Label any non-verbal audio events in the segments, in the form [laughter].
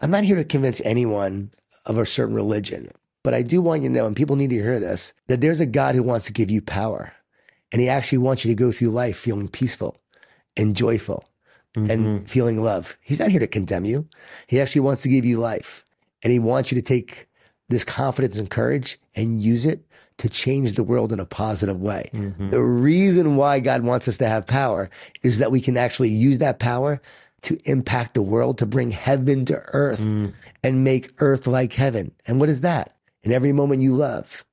I'm not here to convince anyone of a certain religion, but I do want you to know, and people need to hear this, that there's a God who wants to give you power. And he actually wants you to go through life feeling peaceful and joyful Mm-hmm. and feeling love. He's not here to condemn you. He actually wants to give you life. And he wants you to take this confidence and courage and use it to change the world in a positive way. Mm-hmm. The reason why God wants us to have power is that we can actually use that power to impact the world, to bring heaven to earth Mm. and make earth like heaven. And what is that? In every moment you love,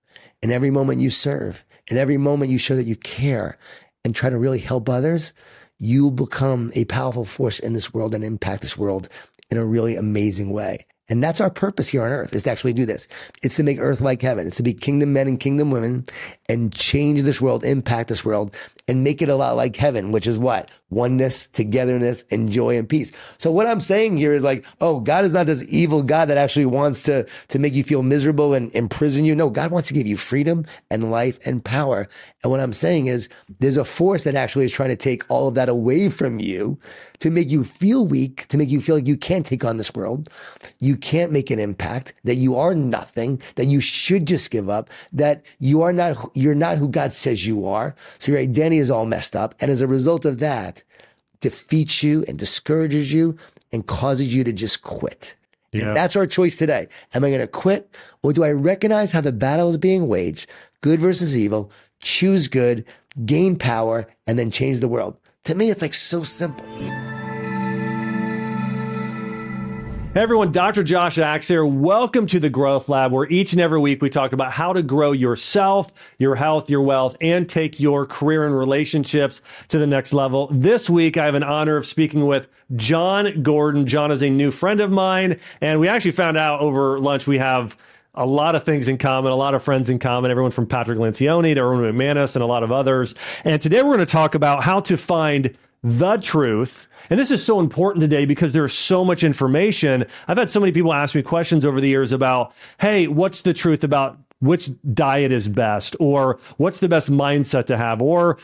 in every moment you serve, in every moment you show that you care and try to really help others, you become a powerful force in this world and impact this world in a really amazing way. And that's our purpose here on earth is to actually do this. It's to make earth like heaven. It's to be kingdom men and kingdom women and change this world, impact this world and make it a lot like heaven, which is what? Oneness, togetherness, and joy and peace. So what I'm saying here is like, oh, God is not this evil God that actually wants to, to make you feel miserable and imprison you. No, God wants to give you freedom and life and power. And what I'm saying is there's a force that actually is trying to take all of that away from you to make you feel weak, to make you feel like you can't take on this world. You can't make an impact, that you are nothing, that you should just give up, that you are not, you're not who God says you are. So your identity is all messed up. And as a result of that, defeats you and discourages you and causes you to just quit. Yeah. And that's our choice today. Am I going to quit or do I recognize how the battle is being waged? Good versus evil, choose good, gain power, and then change the world. To me, it's like so simple. Everyone, Dr. Josh Axe here. Welcome to the Growth Lab, where each and every week we talk about how to grow yourself, your health, your wealth, and take your career and relationships to the next level. This week, I have an honor of speaking with Jon Gordon. Jon is a new friend of mine, and we actually found out over lunch we have a lot of things in common, a lot of friends in common, everyone from Patrick Lencioni to Erwin McManus and a lot of others. And today we're going to talk about how to find the truth. And this is so important today because there's so much information. I've had so many people ask me questions over the years about, hey, what's the truth about which diet is best? Or what's the best mindset to have? Or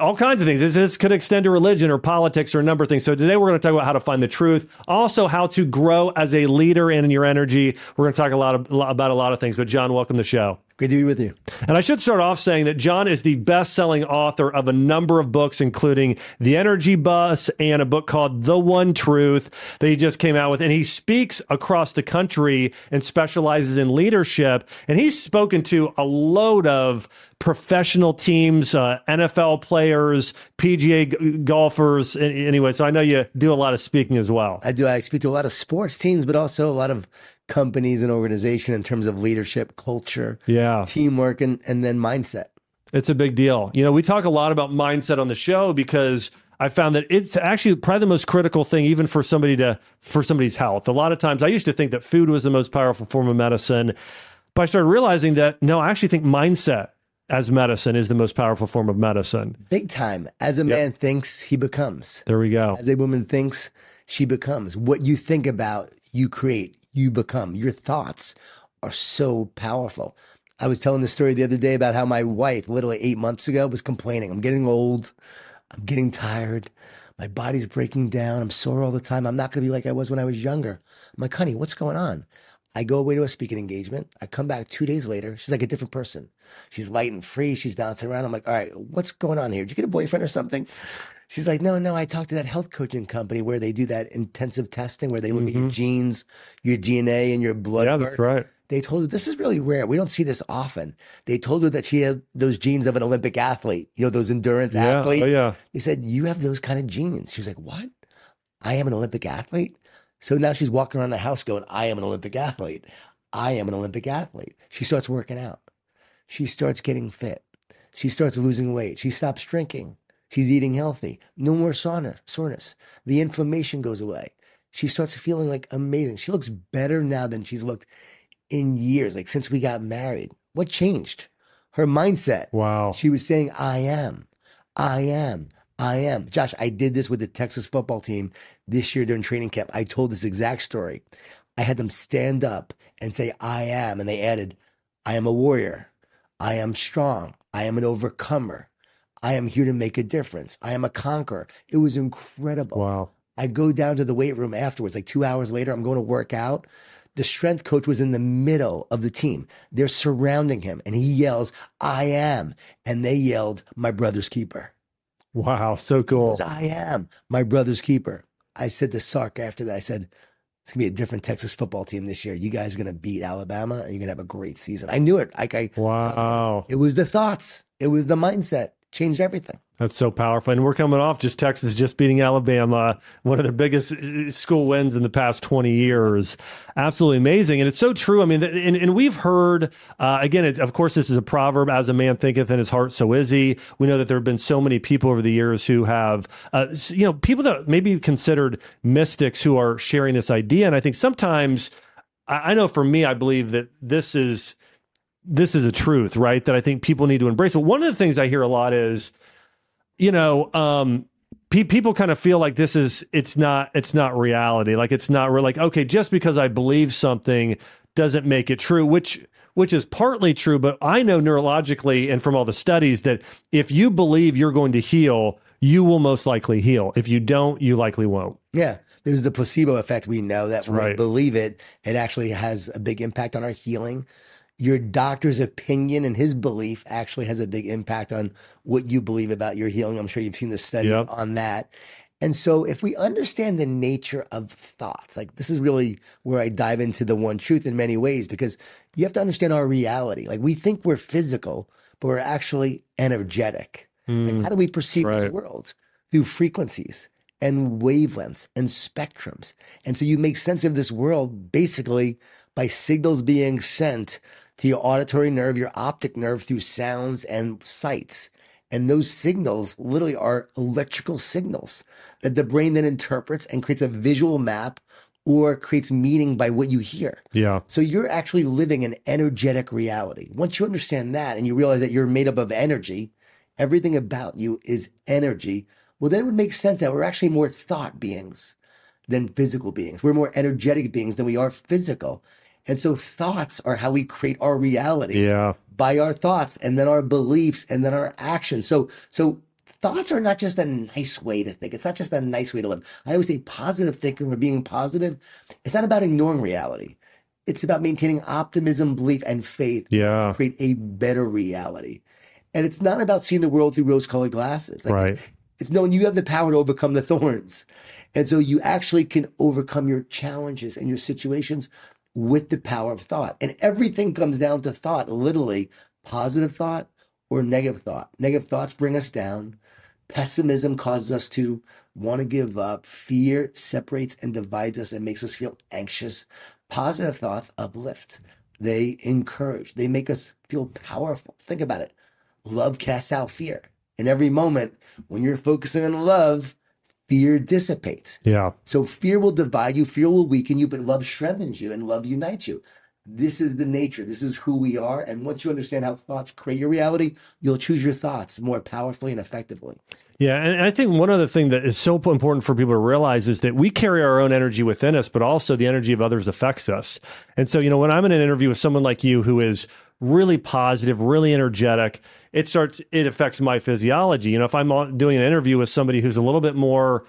all kinds of things. This, this could extend to religion or politics or a number of things. So today we're going to talk about how to find the truth, also how to grow as a leader in your energy. We're going to talk a lot of, about a lot of things. But Jon, welcome to the show. Great to be with you. And I should start off saying that Jon is the best selling author of a number of books, including The Energy Bus and a book called The One Truth that he just came out with. And he speaks across the country and specializes in leadership. And he's spoken to a load of professional teams, uh, NFL players, PGA g- golfers. Anyway, so I know you do a lot of speaking as well. I do. I speak to a lot of sports teams, but also a lot of companies and organization in terms of leadership, culture, Yeah. teamwork, and, and then mindset. It's a big deal. You know, we talk a lot about mindset on the show because I found that it's actually probably the most critical thing, even for somebody to for somebody's health. A lot of times, I used to think that food was the most powerful form of medicine, but I started realizing that no, I actually think mindset as medicine is the most powerful form of medicine. Big time. As a man thinks, he becomes. There we go. As a woman thinks, she becomes. What you think about, you create, you become. Your thoughts are so powerful. I was telling the story the other day about how my wife, literally eight months ago, was complaining. I'm getting old. I'm getting tired. My body's breaking down. I'm sore all the time. I'm not going to be like I was when I was younger. I'm like, honey, what's going on? I go away to a speaking engagement. I come back two days later. She's like a different person. She's light and free. She's bouncing around. I'm like, all right, what's going on here? Did you get a boyfriend or something? She's like, no, no. I talked to that health coaching company where they do that intensive testing where they look at your mm-hmm. genes, your DNA, and your blood. Yeah, that's right. They told her this is really rare. We don't see this often. They told her that she had those genes of an Olympic athlete, you know, those endurance Yeah. Oh, athletes. Oh, yeah. They said, You have those kind of genes. She was like, What? I am an Olympic athlete? So now she's walking around the house going, I am an Olympic athlete. I am an Olympic athlete. She starts working out. She starts getting fit. She starts losing weight. She stops drinking. She's eating healthy. No more soreness. soreness. The inflammation goes away. She starts feeling like amazing. She looks better now than she's looked in years, like since we got married. What changed? Her mindset. Wow. She was saying, I am, I am, I am. Josh, I did this with the Texas football team this year during training camp. I told this exact story. I had them stand up and say, I am. And they added, I am a warrior. I am strong. I am an overcomer. I am here to make a difference. I am a conqueror. It was incredible. Wow. I go down to the weight room afterwards, like two hours later, I'm going to work out. The strength coach was in the middle of the team. They're surrounding him and he yells, I am. And they yelled, My brother's keeper. Wow, so cool. I am my brother's keeper. I said to Sark after that, I said, it's gonna be a different Texas football team this year. You guys are gonna beat Alabama and you're gonna have a great season. I knew it. Like I Wow. it was the thoughts. It was the mindset. Changed everything. That's so powerful. And we're coming off just Texas just beating Alabama, one of their biggest uh, school wins in the past 20 years. Absolutely amazing. And it's so true. I mean, and, and we've heard, uh, again, it, of course, this is a proverb as a man thinketh in his heart, so is he. We know that there have been so many people over the years who have, uh, you know, people that maybe considered mystics who are sharing this idea. And I think sometimes, I, I know for me, I believe that this is. This is a truth, right? That I think people need to embrace. But one of the things I hear a lot is, you know, um, pe- people kind of feel like this is it's not it's not reality. Like it's not real. Like okay, just because I believe something doesn't make it true, which which is partly true. But I know neurologically and from all the studies that if you believe you're going to heal, you will most likely heal. If you don't, you likely won't. Yeah. There's the placebo effect. We know that when we right. believe it, it actually has a big impact on our healing. Your doctor's opinion and his belief actually has a big impact on what you believe about your healing. I'm sure you've seen the study Yep. on that. And so, if we understand the nature of thoughts, like this is really where I dive into the one truth in many ways, because you have to understand our reality. Like we think we're physical, but we're actually energetic. Like, hmm. how do we perceive right. the world? Through frequencies and wavelengths and spectrums. And so you make sense of this world basically by signals being sent to your auditory nerve, your optic nerve through sounds and sights. And those signals literally are electrical signals that the brain then interprets and creates a visual map or creates meaning by what you hear. Yeah. So you're actually living an energetic reality. Once you understand that and you realize that you're made up of energy, everything about you is energy. Well, then it would make sense that we're actually more thought beings than physical beings. We're more energetic beings than we are physical. And so thoughts are how we create our reality Yeah. by our thoughts and then our beliefs and then our actions. So so thoughts are not just a nice way to think. It's not just a nice way to live. I always say positive thinking or being positive, it's not about ignoring reality. It's about maintaining optimism, belief, and faith Yeah. to create a better reality. And it's not about seeing the world through rose-colored glasses. Like, Right. It's knowing you have the power to overcome the thorns. And so you actually can overcome your challenges and your situations with the power of thought. And everything comes down to thought, literally positive thought or negative thought. Negative thoughts bring us down. Pessimism causes us to want to give up. Fear separates and divides us and makes us feel anxious. Positive thoughts uplift. They encourage. They make us feel powerful. Think about it. Love casts out fear. In every moment, when you're focusing on love, fear dissipates. Yeah. So fear will divide you, fear will weaken you, but love strengthens you and love unites you. This is the nature. This is who we are. And once you understand how thoughts create your reality, you'll choose your thoughts more powerfully and effectively. Yeah, and I think one other thing that is so important for people to realize is that we carry our own energy within us, but also the energy of others affects us. And so, you know, when I'm in an interview with someone like you who is really positive, really energetic, it starts it affects my physiology. You know, if I'm doing an interview with somebody who's a little bit more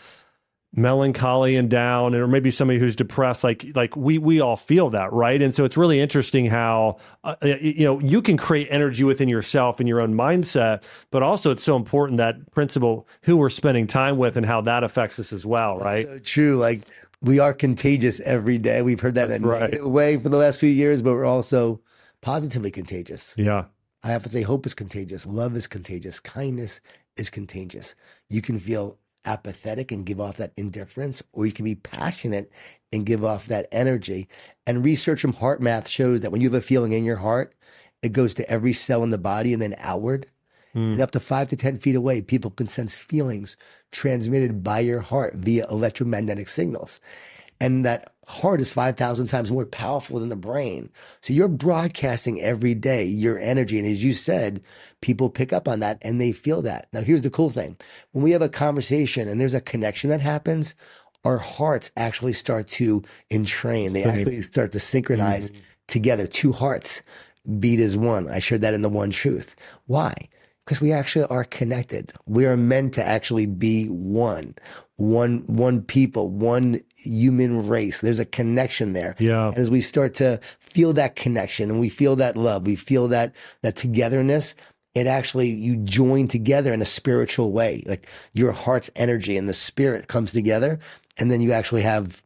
melancholy and down or maybe somebody who's depressed like like we we all feel that right and so it's really interesting how uh, you know you can create energy within yourself and your own mindset but also it's so important that principle who we're spending time with and how that affects us as well right So true. Like we are contagious every day. We've heard that in a right. negative way for the last few years, but we're also positively contagious. yeah I have to say, hope is contagious, love is contagious, kindness is contagious. You can feel apathetic and give off that indifference, or you can be passionate and give off that energy. And research from HeartMath shows that when you have a feeling in your heart, it goes to every cell in the body and then outward. Hmm. And up to five to 10 feet away, people can sense feelings transmitted by your heart via electromagnetic signals. And that heart is 5,000 times more powerful than the brain. So you're broadcasting every day your energy. And as you said, people pick up on that and they feel that. Now, here's the cool thing when we have a conversation and there's a connection that happens, our hearts actually start to entrain. They actually start to synchronize mm-hmm. together. Two hearts beat as one. I shared that in the one truth. Why? Because we actually are connected. We are meant to actually be one. One one people, one human race. There's a connection there. Yeah. And as we start to feel that connection and we feel that love, we feel that that togetherness, it actually you join together in a spiritual way. Like your heart's energy and the spirit comes together, and then you actually have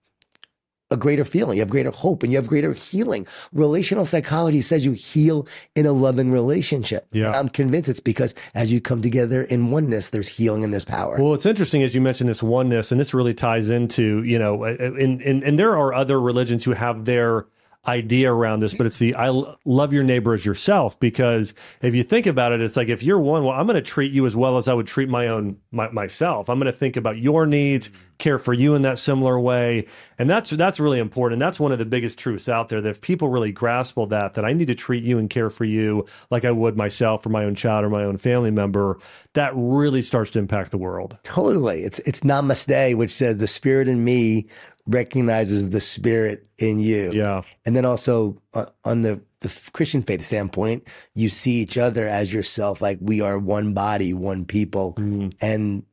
a greater feeling, you have greater hope, and you have greater healing. Relational psychology says you heal in a loving relationship. Yeah. And I'm convinced it's because as you come together in oneness, there's healing and there's power. Well, it's interesting as you mentioned this oneness, and this really ties into you know, uh, uh, and and, and there are other religions who have their idea around this, but it's the I love your neighbor as yourself because if you think about it, it's like if you're one, well, I'm going to treat you as well as I would treat my own my, myself. I'm going to think about your needs, mm-hmm. care for you in that similar way, and that's that's really important. That's one of the biggest truths out there that if people really grasp that, that I need to treat you and care for you like I would myself or my own child or my own family member, that really starts to impact the world. Totally. It's it's namaste, which says the spirit in me recognizes the spirit in you. Yeah. And then also uh, on the, the Christian faith standpoint, you see each other as yourself, like we are one body, one people. Mm. And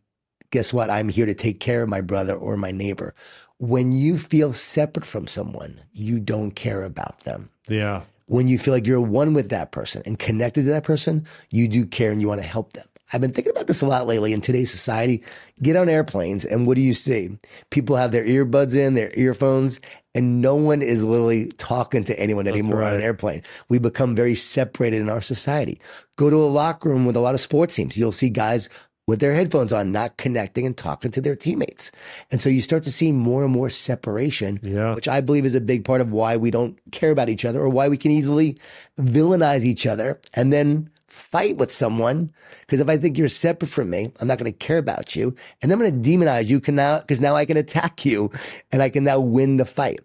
guess what? I'm here to take care of my brother or my neighbor. When you feel separate from someone, you don't care about them. Yeah. When you feel like you're one with that person and connected to that person, you do care and you want to help them. I've been thinking about this a lot lately in today's society. Get on airplanes, and what do you see? People have their earbuds in, their earphones, and no one is literally talking to anyone anymore on an airplane. We become very separated in our society. Go to a locker room with a lot of sports teams. You'll see guys with their headphones on, not connecting and talking to their teammates. And so you start to see more and more separation, Yeah. which I believe is a big part of why we don't care about each other or why we can easily villainize each other and then fight with someone. Because if I think you're separate from me, I'm not going to care about you. And I'm going to demonize you can now, because now I can attack you and I can now win the fight.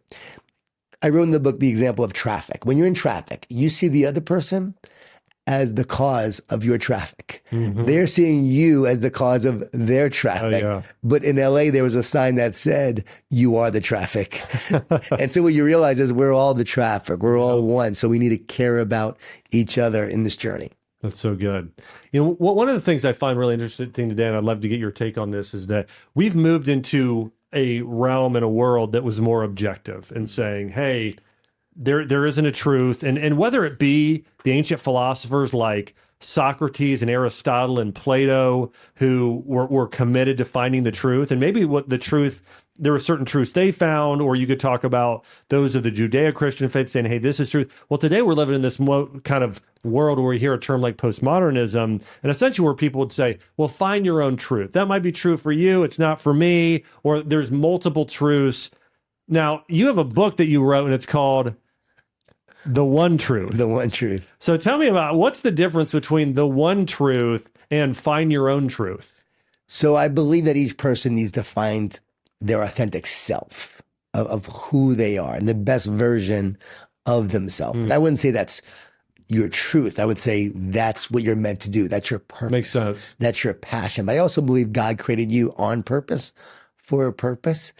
I wrote in the book the example of traffic. When you're in traffic, you see the other person as the cause of your traffic. Mm-hmm. They're seeing you as the cause of their traffic. Oh, yeah. But in LA, there was a sign that said, You are the traffic. [laughs] and so what you realize is we're all the traffic, we're all one. So we need to care about each other in this journey. That's so good. You know, one of the things I find really interesting today, and I'd love to get your take on this, is that we've moved into a realm and a world that was more objective and saying, hey, there there isn't a truth. And and whether it be the ancient philosophers like Socrates and Aristotle and Plato who were, were committed to finding the truth, and maybe what the truth there were certain truths they found, or you could talk about those of the Judeo-Christian faith saying, "Hey, this is truth." Well, today we're living in this mo- kind of world where we hear a term like postmodernism, and essentially where people would say, "Well, find your own truth. That might be true for you. It's not for me." Or there's multiple truths. Now, you have a book that you wrote, and it's called "The One Truth." The one truth. So, tell me about what's the difference between the one truth and find your own truth. So I believe that each person needs to find their authentic self of, of who they are and the best version of themselves. Hmm. And I wouldn't say that's your truth. I would say that's what you're meant to do. That's your purpose. Makes sense. That's your passion. But I also believe God created you on purpose for a purpose.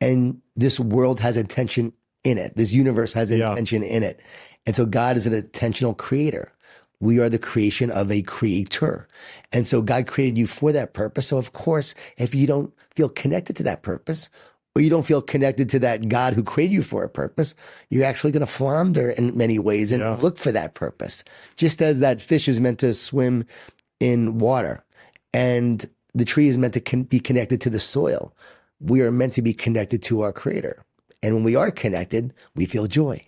And this world has intention in it. This universe has Yeah. intention in it. And so God is an intentional creator. We are the creation of a creator. And so God created you for that purpose. So of course, if you don't feel connected to that purpose, or you don't feel connected to that God who created you for a purpose, you're actually going to flounder in many ways and Yeah. look for that purpose. Just as that fish is meant to swim in water and the tree is meant to con- be connected to the soil, we are meant to be connected to our creator. And when we are connected, we feel joy.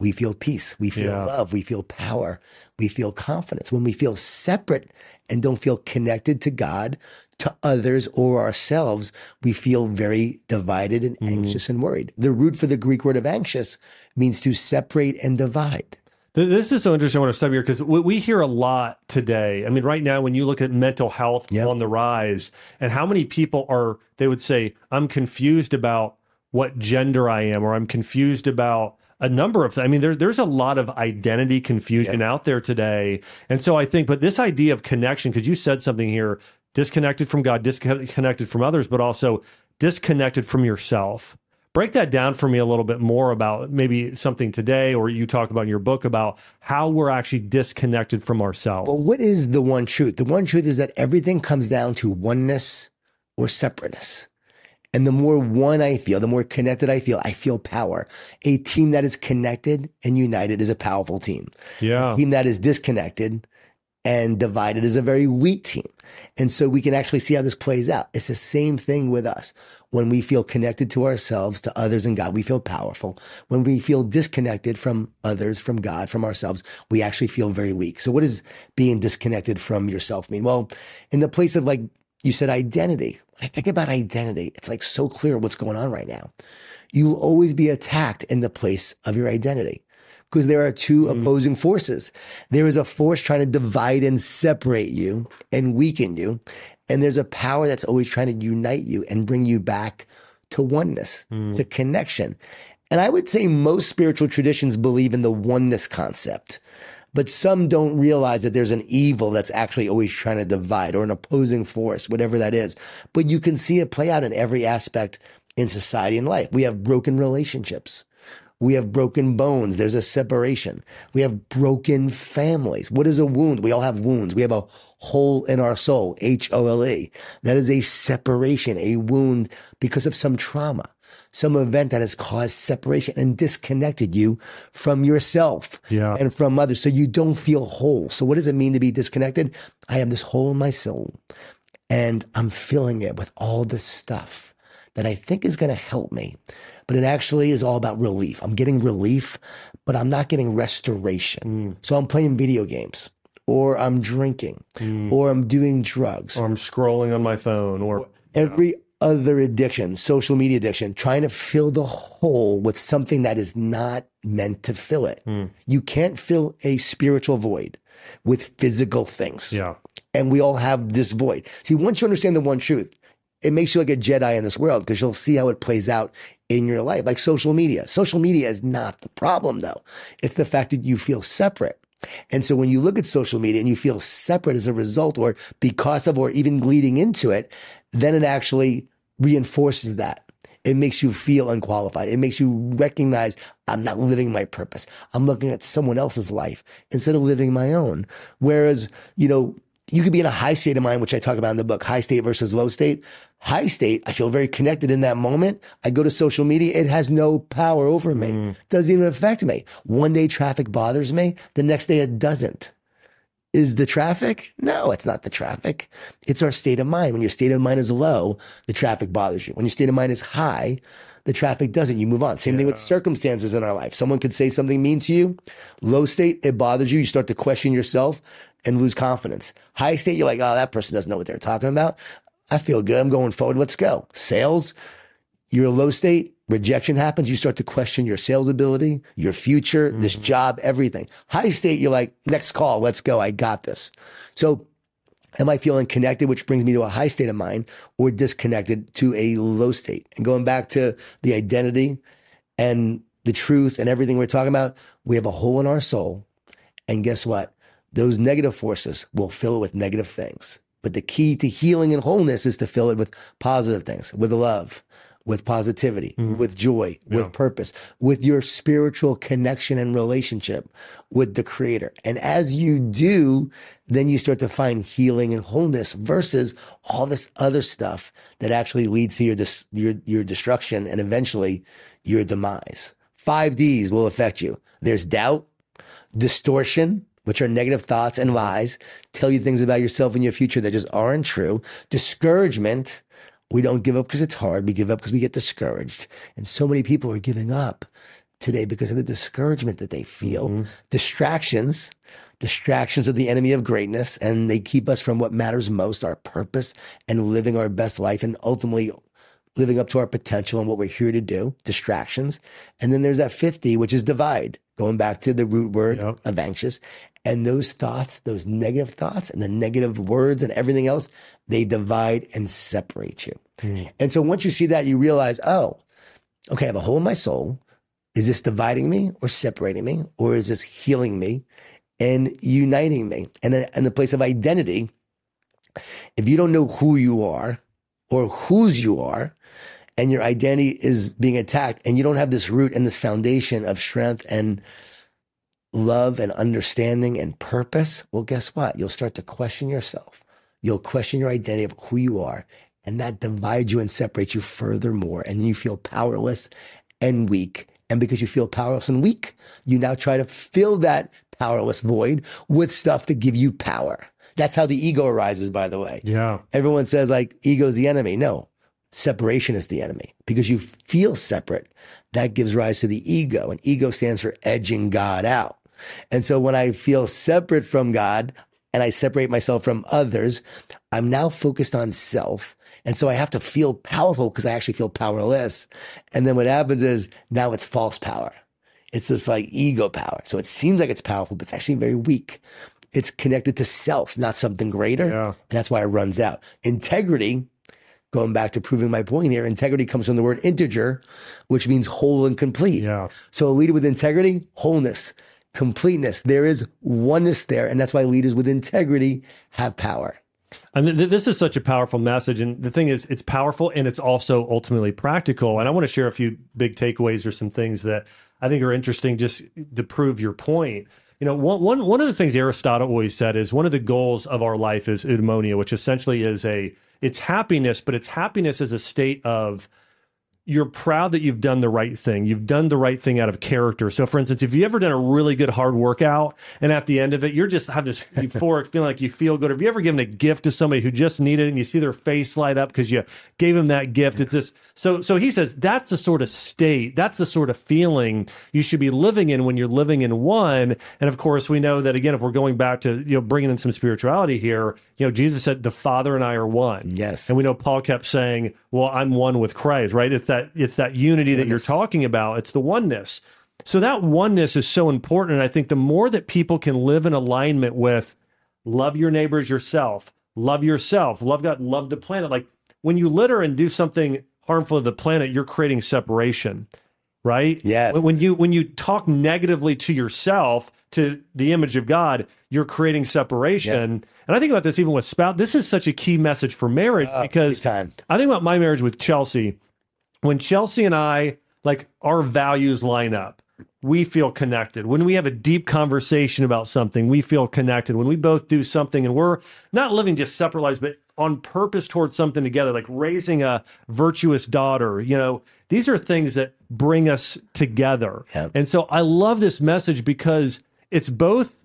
We feel peace. We feel Yeah. love. We feel power. We feel confidence. When we feel separate and don't feel connected to God, to others, or ourselves, we feel very divided and mm-hmm. anxious and worried. The root for the Greek word of anxious means to separate and divide. This is so interesting. I want to stop here because we, we hear a lot today. I mean, right now, when you look at mental health Yep. on the rise, and how many people are, they would say, I'm confused about what gender I am, or I'm confused about a number of. I mean, there, there's a lot of identity confusion out there today. And so I think, but this idea of connection, because you said something here disconnected from God, disconnected from others, but also disconnected from yourself. Break that down for me a little bit more about maybe something today, or you talk about in your book about how we're actually disconnected from ourselves. Well, what is the one truth? The one truth is that everything comes down to oneness or separateness. And the more one I feel, the more connected I feel, I feel power. A team that is connected and united is a powerful team. Yeah. A team that is disconnected and divided is a very weak team. And so we can actually see how this plays out. It's the same thing with us. When we feel connected to ourselves, to others and God, we feel powerful. When we feel disconnected from others, from God, from ourselves, we actually feel very weak. So what does being disconnected from yourself mean? Well, in the place of like you said identity. I think about identity. It's like so clear what's going on right now. You will always be attacked in the place of your identity because there are 2 mm. opposing forces. There is a force trying to divide and separate you and weaken you. And there's a power that's always trying to unite you and bring you back to oneness, mm. to connection. And I would say most spiritual traditions believe in the oneness concept, but some don't realize that there's an evil that's actually always trying to divide or an opposing force, whatever that is. But you can see it play out in every aspect in society and life. We have broken relationships. We have broken bones. There's a separation. We have broken families. What is a wound? We all have wounds. We have a hole in our soul, H O L E. That is a separation, a wound because of some trauma, some event that has caused separation and disconnected you from yourself yeah. and from others. So you don't feel whole. So what does it mean to be disconnected? I have this hole in my soul and I'm filling it with all this stuff that I think is going to help me but it actually is all about relief. I'm getting relief, but I'm not getting restoration. Mm. So I'm playing video games or I'm drinking mm. or I'm doing drugs or I'm scrolling on my phone or, every other addiction, social media addiction, trying to fill the hole with something that is not meant to fill it. Mm. You can't fill a spiritual void with physical things. Yeah. And we all have this void. See, once you understand the one truth, it makes you like a Jedi in this world because you'll see how it plays out in your life, like social media. Social media is not the problem though. It's the fact that you feel separate. And so when you look at social media and you feel separate as a result or because of or even leading into it, then it actually reinforces that. It makes you feel unqualified. It makes you recognize I'm not living my purpose. I'm looking at someone else's life instead of living my own. Whereas, you know, you could be in a high state of mind, which I talk about in the book, high state versus low state. High state, I feel very connected in that moment. I go to social media. It has no power over me. Mm. Doesn't even affect me. One day traffic bothers me. The next day it doesn't. Is the traffic? No, it's not the traffic. It's our state of mind. When your state of mind is low, the traffic bothers you. When your state of mind is high, the traffic doesn't. You move on. Same yeah. thing with circumstances in our life. Someone could say something mean to you. Low state, it bothers you. You start to question yourself and lose confidence. High state, you're like, oh, that person doesn't know what they're talking about. I feel good. I'm going forward. Let's go. Sales, you're a low state. Rejection happens. You start to question your sales ability, your future, mm-hmm. this job, everything. High state, you're like, next call. Let's go. I got this. So am I feeling connected, which brings me to a high state of mind or disconnected to a low state? And going back to the identity and the truth and everything we're talking about, we have a hole in our soul. And guess what? those negative forces will fill it with negative things. But the key to healing and wholeness is to fill it with positive things, with love, with positivity, mm. with joy, yeah. with purpose, with your spiritual connection and relationship with the creator. And as you do, then you start to find healing and wholeness versus all this other stuff that actually leads to your, dis- your, your destruction and eventually your demise. Five D's will affect you. There's doubt, distortion, which are negative thoughts and lies, tell you things about yourself and your future that just aren't true. Discouragement. We don't give up because it's hard. We give up because we get discouraged. And so many people are giving up today because of the discouragement that they feel. Mm-hmm. Distractions. Distractions are the enemy of greatness and they keep us from what matters most, our purpose and living our best life and ultimately living up to our potential and what we're here to do. Distractions. And then there's that 50, which is divide going back to the root word yep. of anxious. And those thoughts, those negative thoughts and the negative words and everything else, they divide and separate you. Mm. And so once you see that, you realize, oh, okay, I have a hole in my soul. Is this dividing me or separating me? Or is this healing me and uniting me? And in the place of identity, if you don't know who you are or whose you are, and your identity is being attacked and you don't have this root and this foundation of strength and love and understanding and purpose, well, guess what? You'll start to question yourself. You'll question your identity of who you are And that divides you and separates you furthermore. And then you feel powerless and weak. And because you feel powerless and weak, you now try to fill that powerless void with stuff to give you power. That's how the ego arises, by the way. Yeah. Everyone says like ego is the enemy. No, separation is the enemy because you feel separate. That gives rise to the ego and ego stands for edging God out. And so when I feel separate from God and I separate myself from others, I'm now focused on self. And so I have to feel powerful because I actually feel powerless. And then what happens is now it's false power. It's this like ego power. So it seems like it's powerful, but it's actually very weak. It's connected to self, not something greater. Yeah. And that's why it runs out. Integrity, going back to proving my point here, integrity comes from the word integer, which means whole and complete. Yeah. So a leader with integrity, wholeness, completeness. There is oneness there. And that's why leaders with integrity have power. And th- this is such a powerful message. And the thing is, it's powerful and it's also ultimately practical. And I want to share a few big takeaways or some things that I think are interesting just to prove your point. You know, one, one, one of the things Aristotle always said is one of the goals of our life is eudaimonia, which essentially is a, it's happiness, but it's happiness as a state of, you're proud that you've done the right thing. You've done the right thing out of character. So, for instance, if you ever done a really good hard workout and at the end of it, you're just have this [laughs] euphoric feeling like you feel good. Have you ever given a gift to somebody who just needed it and you see their face light up because you gave them that gift? It's this. So, so he says that's the sort of state, that's the sort of feeling you should be living in when you're living in one. And of course, we know that again, if we're going back to you know bringing in some spirituality here, you know, Jesus said the Father and I are one. Yes. And we know Paul kept saying, "Well, I'm one with Christ." Right? It's that it's that unity that you're talking about. It's the oneness. So that oneness is so important. And I think the more that people can live in alignment with love your neighbors yourself, love yourself, love God, love the planet. Like when you litter and do something harmful to the planet, you're creating separation, right? Yes. When- you when you talk negatively to yourself, to the image of God, you're creating separation. And I think about this even with spouse. This is such a key message for marriage ah, because time. I think about my marriage with Chelsea. When Chelsea and I, like, our values line up, we feel connected. When we have a deep conversation about something, we feel connected. When we both do something and we're not living just separate lives, but on purpose towards something together, like raising a virtuous daughter, you know, these are things that bring us together. And so I love this message because it's both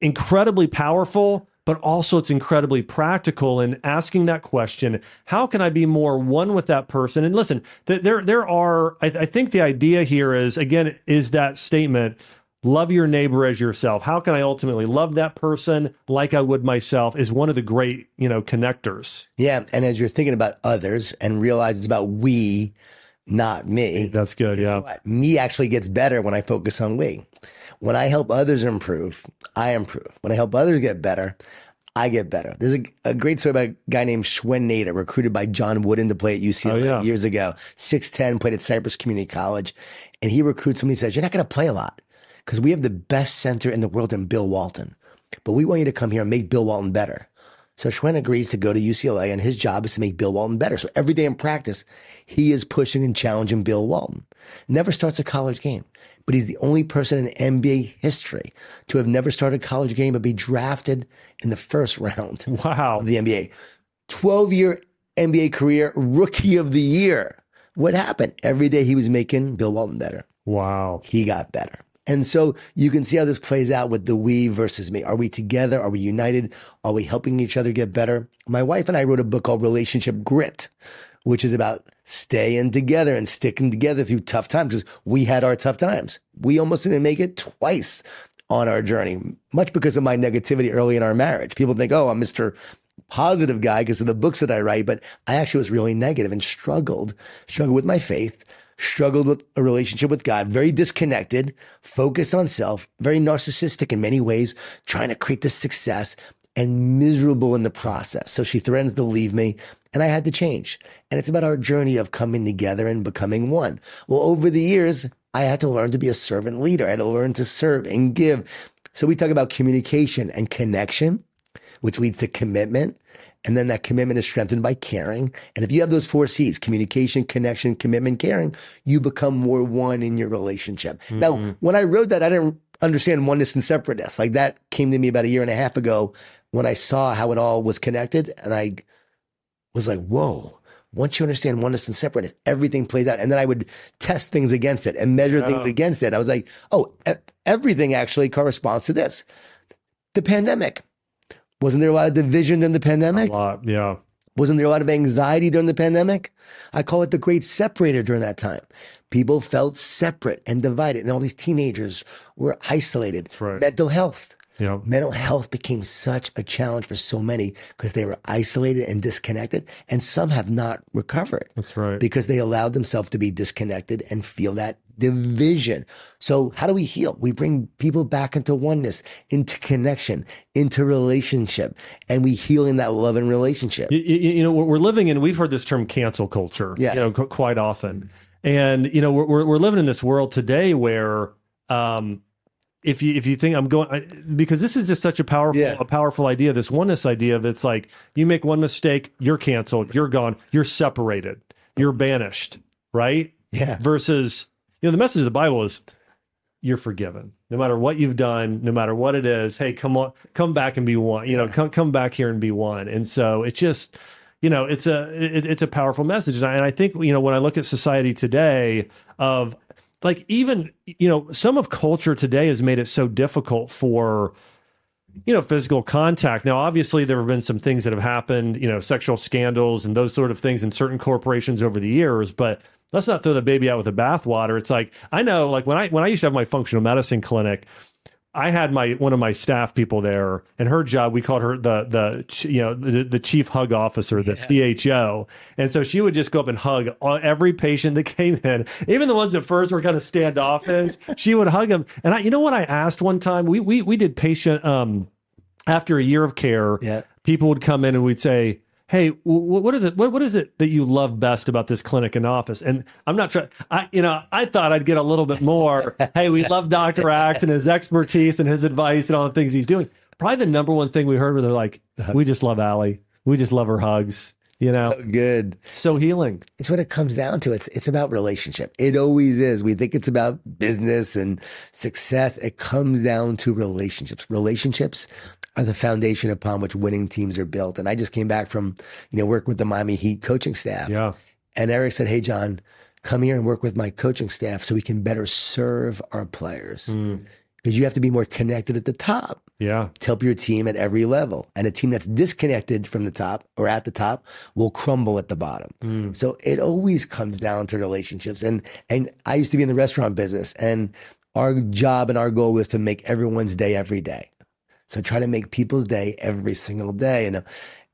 incredibly powerful, but also it's incredibly practical in asking that question: How can I be more one with that person? And listen, th- there there are. I, I think the idea here is again is that statement. Love your neighbor as yourself. How can I ultimately love that person like I would myself? Is one of the great, you know, connectors. Yeah. And as you're thinking about others and realize it's about we, not me. That's good. Yeah. Me actually gets better when I focus on we. When I help others improve, I improve. When I help others get better, I get better. There's a, a great story about a guy named Swen Nater, recruited by John Wooden to play at UCLA Oh, yeah. years ago. 6'10, played at Cypress Community College. And he recruits him. He says, You're not going to play a lot because we have the best center in the world in Bill Walton. But we want you to come here and make Bill Walton better. So Swen agrees to go to UCLA, and his job is to make Bill Walton better. So every day in practice, he is pushing and challenging Bill Walton. Never starts a college game, but he's the only person in NBA history to have never started a college game but be drafted in the first round [laughs] Wow. of the NBA. 12 year NBA career, rookie of the year. What happened? Every day he was making Bill Walton better Wow. he got better. And so you can see how this plays out with the we versus me. Are we together? Are we united? Are we helping each other get better? My wife and I wrote a book called Relationship Grit, which is about staying together and sticking together through tough times because we had our tough times. We almost didn't make it twice on our journey, much because of my negativity early in our marriage. People think, oh, I'm Mr. Positive guy because of the books that I write, but I actually was really negative and struggled, struggled with my faith, struggled with a relationship with God, very disconnected, focused on self, very narcissistic in many ways, trying to create this success and miserable in the process. So she threatens to leave me and I had to change. And it's about our journey of coming together and becoming one. Well, over the years, I had to learn to be a servant leader. I had to learn to serve and give. So we talk about communication and connection, which leads to commitment. And then that commitment is strengthened by caring. And if you have those four C's, communication, connection, commitment, caring, you become more one in your relationship. Now, mm-hmm. when I wrote that, I didn't understand oneness and separateness. Like that came to me about a year and a half ago when I saw how it all was connected and I was like, whoa. Once you understand oneness and separateness, everything plays out. And then I would test things against it and measure things against it. I was like, oh, everything actually corresponds to this. The pandemic. Wasn't there a lot of division during the pandemic? A lot. Yeah. Wasn't there a lot of anxiety during the pandemic? I call it the great separator during that time. People felt separate and divided, and all these teenagers were isolated. right. Mental health. Yeah. Mental health became such a challenge for so many because they were isolated and disconnected, and some have not recovered That's right. because they allowed themselves to be disconnected and feel that division. So, how do we heal? We bring people back into oneness, into connection, into relationship, and we heal in that love and relationship. You, you, you know, we're we're living in, we've heard this term cancel culture, Yeah. you know, qu- quite often. And, you know, we're, we're, we're living in this world today where, um, if you, if you think I'm going, I, because this is just such a powerful, Yeah. a powerful idea, this oneness idea of it's like you make one mistake, you're canceled, you're gone, you're separated, you're banished, right? Yeah. Versus, you know, the message of the Bible is you're forgiven no matter what you've done no matter what it is hey come on come back and be one you know come come back here and be one and so it's just you know it's a it, it's a powerful message and I, and I think you know when i look at society today of like even you know some of culture today has made it so difficult for you know physical contact. Now obviously there have been some things that have happened you know sexual scandals and those sort of things in certain corporations over the years but let's not throw the baby out with the bathwater. It's like i know like when i when i used to have my functional medicine clinic I had my one of my staff people there, and her job we called her the the you know the, the chief hug officer, the CHO, and so she would just go up and hug every patient that [laughs] came in, even the ones that first were kind of standoffish. she would hug them, and I, you know what I asked one time, we we we did patient um after a year of care, Yeah. people would come in and we'd say. Hey, wh- wh- what, are the, what what is it that you love best about this clinic and office? And I'm not trying. I you know I thought I'd get a little bit more. [laughs] hey, we love Doctor Axe and his expertise and his advice and all the things he's doing. Probably the number one thing we heard were they're like, uh-huh. we just love Allie. We just love her hugs. You know, oh, Good. so healing. It's what it comes down to. It's it's about relationship. It always is. We think it's about business and success. It comes down to relationships. Relationships are the foundation upon which winning teams are built. And I just came back from, you know, work with the Miami Heat coaching staff. Yeah, And Erik said, Hey Jon, come here and work with my coaching staff so we can better serve our players. Mm. Because you have to be more connected at the top yeah, to help your team at every level. And a team that's disconnected from the top or at the top will crumble at the bottom. Mm. So it always comes down to relationships. And and I used to be in the restaurant business and our job and our goal was to make everyone's day every day. So try to make people's day every single day. And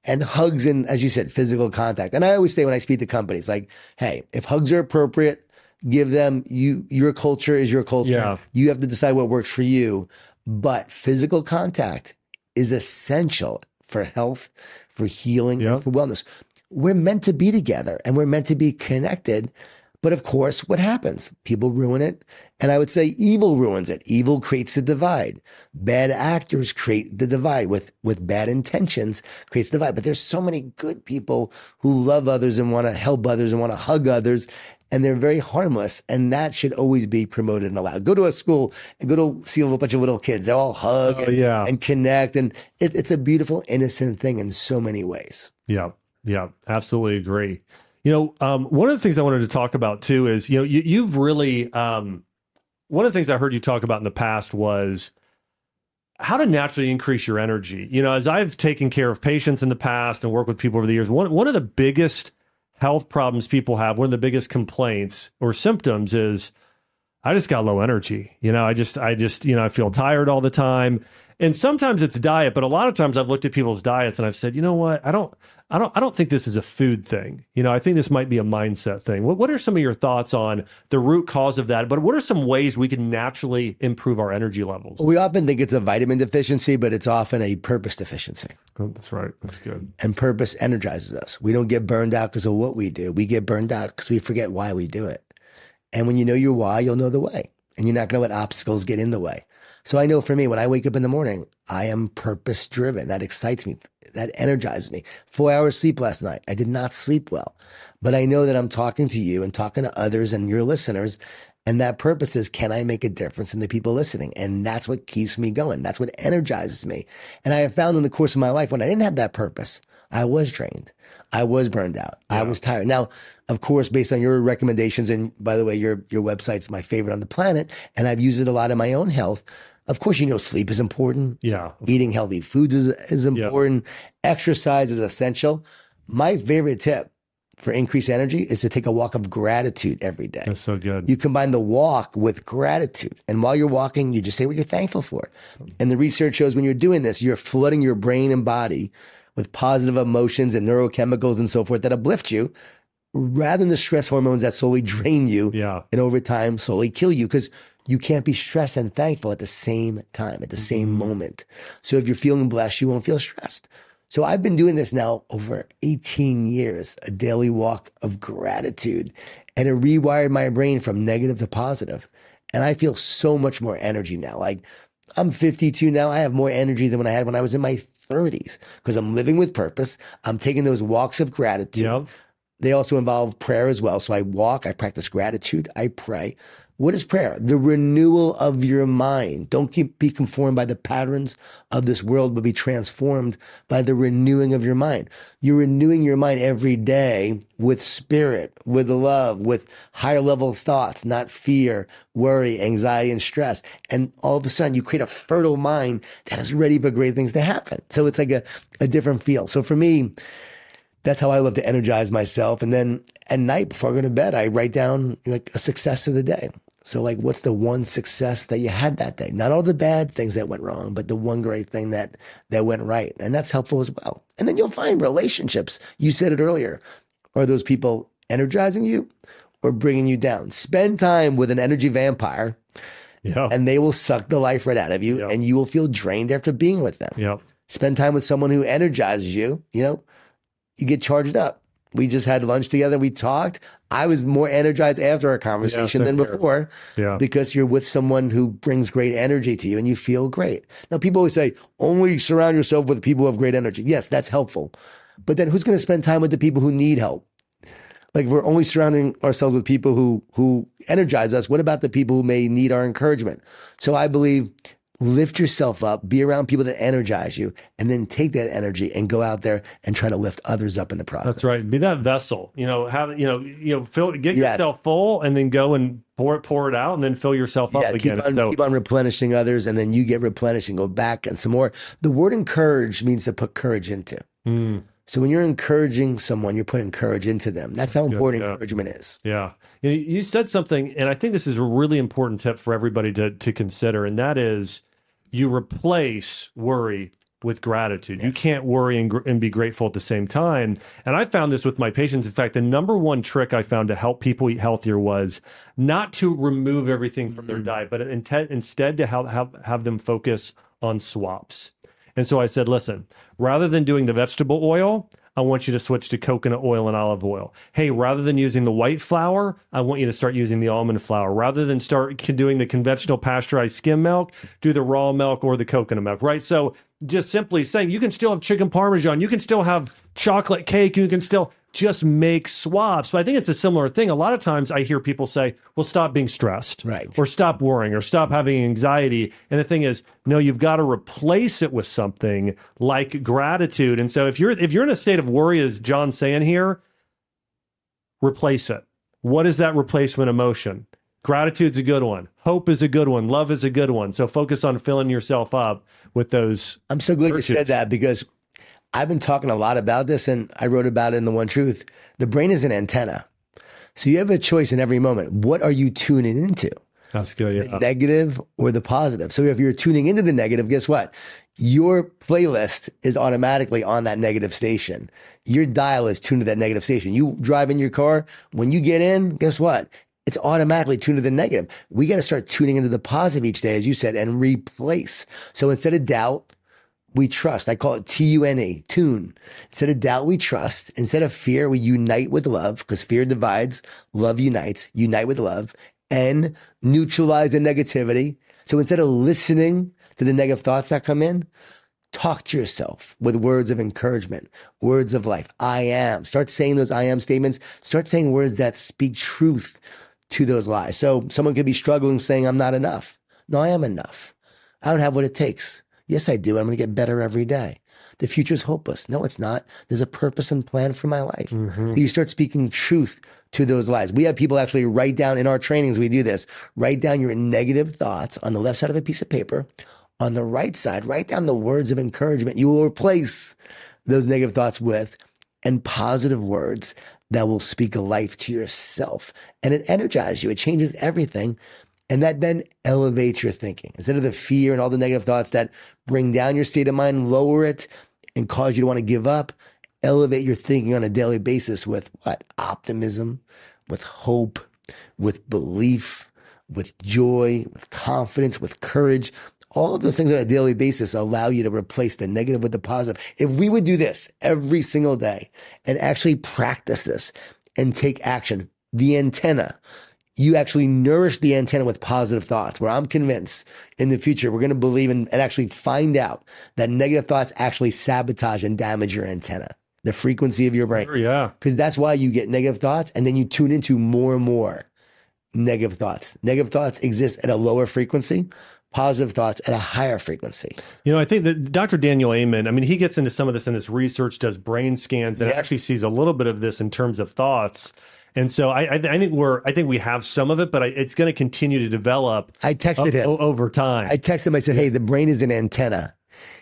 and hugs and as you said, physical contact. And I always say when I speak to companies, like, hey, if hugs are appropriate, give them you your culture is your culture. Yeah. You have to decide what works for you. But physical contact is essential for health, for healing, Yep. and for wellness. We're meant to be together and we're meant to be connected. But of course, what happens? People ruin it. And I would say evil ruins it. Evil creates a divide. Bad actors create the divide with, with bad intentions creates the divide. But there's so many good people who love others and want to help others and want to hug others. And they're very harmless. And that should always be promoted and allowed. Go to a school and go to see a bunch of little kids. They all hug Oh, and, yeah. and connect. And it, it's a beautiful, innocent thing in so many ways. Yeah, yeah, absolutely agree. You know, um, one of the things I wanted to talk about too is, you know, you, you've really, um, one of the things I heard you talk about in the past was how to naturally increase your energy. You know, as I've taken care of patients in the past and worked with people over the years, one, one of the biggest health problems people have, one of the biggest complaints or symptoms is, I just got low energy. You know, I just, I just, you know, I feel tired all the time. And sometimes it's diet, but a lot of times I've looked at people's diets and I've said, you know what, I don't, I don't, I don't think this is a food thing. You know, I think this might be a mindset thing. What, what are some of your thoughts on the root cause of that? But what are some ways we can naturally improve our energy levels? We often think it's a vitamin deficiency, but it's often a purpose deficiency. Oh, that's right. That's good. And purpose energizes us. We don't get burned out because of what we do. We get burned out because we forget why we do it. And when you know your why, you'll know the way. And you're not going to let obstacles get in the way. So I know for me, when I wake up in the morning, I am purpose driven. That excites me. That energizes me. Four hours sleep last night. I did not sleep well, but I know that I'm talking to you and talking to others and your listeners. And that purpose is, can I make a difference in the people listening? And that's what keeps me going. That's what energizes me. And I have found in the course of my life when I didn't have that purpose, I was drained. I was burned out. Yeah. I was tired. Now, of course, based on your recommendations, and by the way, your, your website's my favorite on the planet, and I've used it a lot in my own health. Of course, you know, sleep is important. Yeah. Eating healthy foods is, is important. Yeah. Exercise is essential. My favorite tip for increased energy is to take a walk of gratitude every day. That's so good. You combine the walk with gratitude. And while you're walking, you just say what you're thankful for. And the research shows when you're doing this, you're flooding your brain and body with positive emotions and neurochemicals and so forth that uplift you rather than the stress hormones that slowly drain you yeah. and over time slowly kill you because you can't be stressed and thankful at the same time, at the same mm-hmm. moment. So if you're feeling blessed, you won't feel stressed. So I've been doing this now over 18 years, a daily walk of gratitude, and it rewired my brain from negative to positive. And I feel so much more energy now. Like I'm 52 now. I have more energy than when I had when I was in my 30s because I'm living with purpose. I'm taking those walks of gratitude. Yep. They also involve prayer as well. So I walk, I practice gratitude, I pray. What is prayer? The renewal of your mind. Don't keep, be conformed by the patterns of this world, but be transformed by the renewing of your mind. You're renewing your mind every day with spirit, with love, with higher level thoughts, not fear, worry, anxiety, and stress. And all of a sudden you create a fertile mind that is ready for great things to happen. So it's like a, a different feel. So for me, that's how I love to energize myself. And then at night before I go to bed, I write down like a success of the day. So, like, what's the one success that you had that day? Not all the bad things that went wrong, but the one great thing that that went right, and that's helpful as well. And then you'll find relationships. You said it earlier. Are those people energizing you or bringing you down? Spend time with an energy vampire, yeah. and they will suck the life right out of you, and you will feel drained after being with them. Yeah. Spend time with someone who energizes you. You know, you get charged up. We just had lunch together. We talked. I was more energized after our conversation yeah, than before yeah. because you're with someone who brings great energy to you and you feel great. Now, people always say, only surround yourself with people who have great energy. Yes, that's helpful. But then who's going to spend time with the people who need help? Like if we're only surrounding ourselves with people who who energize us, what about the people who may need our encouragement? So I believe lift yourself up, be around people that energize you, and then take that energy and go out there and try to lift others up in the process. That's right. Be that vessel. You know, have you know, you know, fill get yeah. yourself full and then go and pour it, pour it out, and then fill yourself yeah, up again. Keep on, so, keep on replenishing others, and then you get replenished and go back and some more. The word encourage means to put courage into. Mm. So when you're encouraging someone, you're putting courage into them. That's how important yeah. encouragement is. Yeah. You said something, and I think this is a really important tip for everybody to, to consider, and that is you replace worry with gratitude. You can't worry and, and, be grateful at the same time. And I found this with my patients. In fact, the number one trick I found to help people eat healthier was not to remove everything from their mm-hmm. diet, but instead to have, have, have them focus on swaps. And so I said, listen, rather than doing the vegetable oil, I want you to switch to coconut oil and olive oil. Hey, rather than using the white flour, I want you to start using the almond flour. Rather than start doing the conventional pasteurized skim milk, do the raw milk or the coconut milk, right? So just simply saying you can still have chicken parmesan, you can still have chocolate cake, you can still just make swaps. But I think it's a similar thing. A lot of times I hear people say, well, stop being stressed. Right. Or stop worrying or stop having anxiety. And the thing is, no, you've got to replace it with something like gratitude. And so if you're if you're in a state of worry, as Jon's saying here, replace it. What is that replacement emotion? Gratitude's a good one. Hope is a good one. Love is a good one. So focus on filling yourself up with those. I'm so glad virtues. you said that because I've been talking a lot about this and I wrote about it in The One Truth. The brain is an antenna. So you have a choice in every moment. What are you tuning into? That's good. Yeah. The negative or the positive. So if you're tuning into the negative, guess what? Your playlist is automatically on that negative station. Your dial is tuned to that negative station. You drive in your car. When you get in, guess what? It's automatically tuned to the negative. We got to start tuning into the positive each day, as you said, and replace. So instead of doubt, we trust. I call it T U N A, tune. Instead of doubt, we trust. Instead of fear, we unite with love because fear divides, love unites, unite with love and neutralize the negativity. So instead of listening to the negative thoughts that come in, talk to yourself with words of encouragement, words of life. I am. Start saying those I am statements. Start saying words that speak truth to those lies. So someone could be struggling saying, I'm not enough. No, I am enough. I don't have what it takes. Yes, I do. I'm going to get better every day. The future's hopeless. No, it's not. There's a purpose and plan for my life. Mm-hmm. You start speaking truth to those lies. We have people actually write down in our trainings, we do this, write down your negative thoughts on the left side of a piece of paper. On the right side, write down the words of encouragement you will replace those negative thoughts with and positive words that will speak a life to yourself. And it energizes you, it changes everything. And that then elevates your thinking. Instead of the fear and all the negative thoughts that bring down your state of mind, lower it and cause you to want to give up, elevate your thinking on a daily basis with what? Optimism, with hope, with belief, with joy, with confidence, with courage. All of those things on a daily basis allow you to replace the negative with the positive. If we would do this every single day and actually practice this and take action, the antenna, you actually nourish the antenna with positive thoughts where I'm convinced in the future we're going to believe in and actually find out that negative thoughts actually sabotage and damage your antenna, the frequency of your brain. Sure, yeah. Because that's why you get negative thoughts and then you tune into more and more negative thoughts. Negative thoughts exist at a lower frequency, positive thoughts at a higher frequency. You know, I think that Dr. Daniel Amen, I mean, he gets into some of this in this research, does brain scans, and Yeah. actually sees a little bit of this in terms of thoughts. And so I, I, I think we're, I think we have some of it, but I, it's going to continue to develop I texted him. over time. I texted him. I said, "Hey, the brain is an antenna."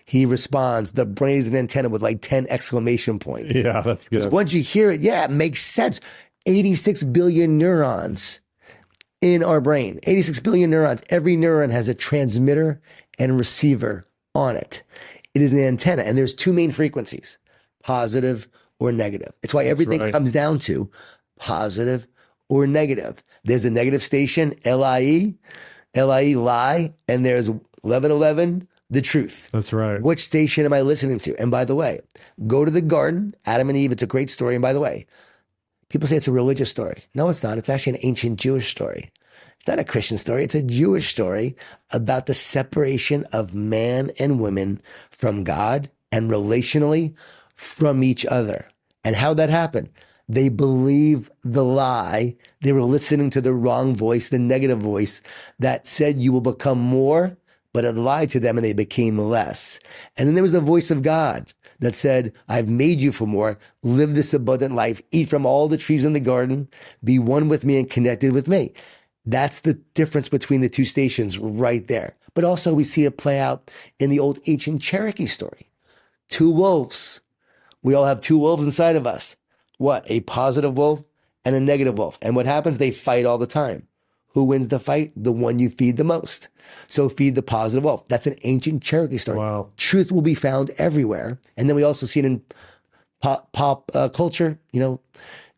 He responds, "The brain is an antenna with like ten exclamation points." yeah, that's good. Once you hear it, yeah, it makes sense. Eighty-six billion neurons in our brain. Eighty-six billion neurons. Every neuron has a transmitter and receiver on it. It is an antenna, and there's two main frequencies: positive or negative. It's why everything right. comes down to positive or negative. There's a negative station, LIE, LIE lie, and there's 1111, the truth. That's right. Which station am I listening to? And by the way, go to the garden, Adam and Eve. It's a great story. And by the way, people say it's a religious story. No, it's not. It's actually an ancient Jewish story. It's not a Christian story. It's a Jewish story about the separation of man and women from God and relationally from each other. And how that happened. They believe the lie. They were listening to the wrong voice, the negative voice that said you will become more, but it lied to them and they became less. And then there was the voice of God that said, I've made you for more. Live this abundant life. Eat from all the trees in the garden. Be one with me and connected with me. That's the difference between the two stations right there. But also we see it play out in the old ancient Cherokee story. Two wolves. We all have two wolves inside of us. What? A positive wolf and a negative wolf. And what happens? They fight all the time. Who wins the fight? The one you feed the most. So feed the positive wolf. That's an ancient Cherokee story. Wow. Truth will be found everywhere. And then we also see it in pop, pop uh, culture. You know,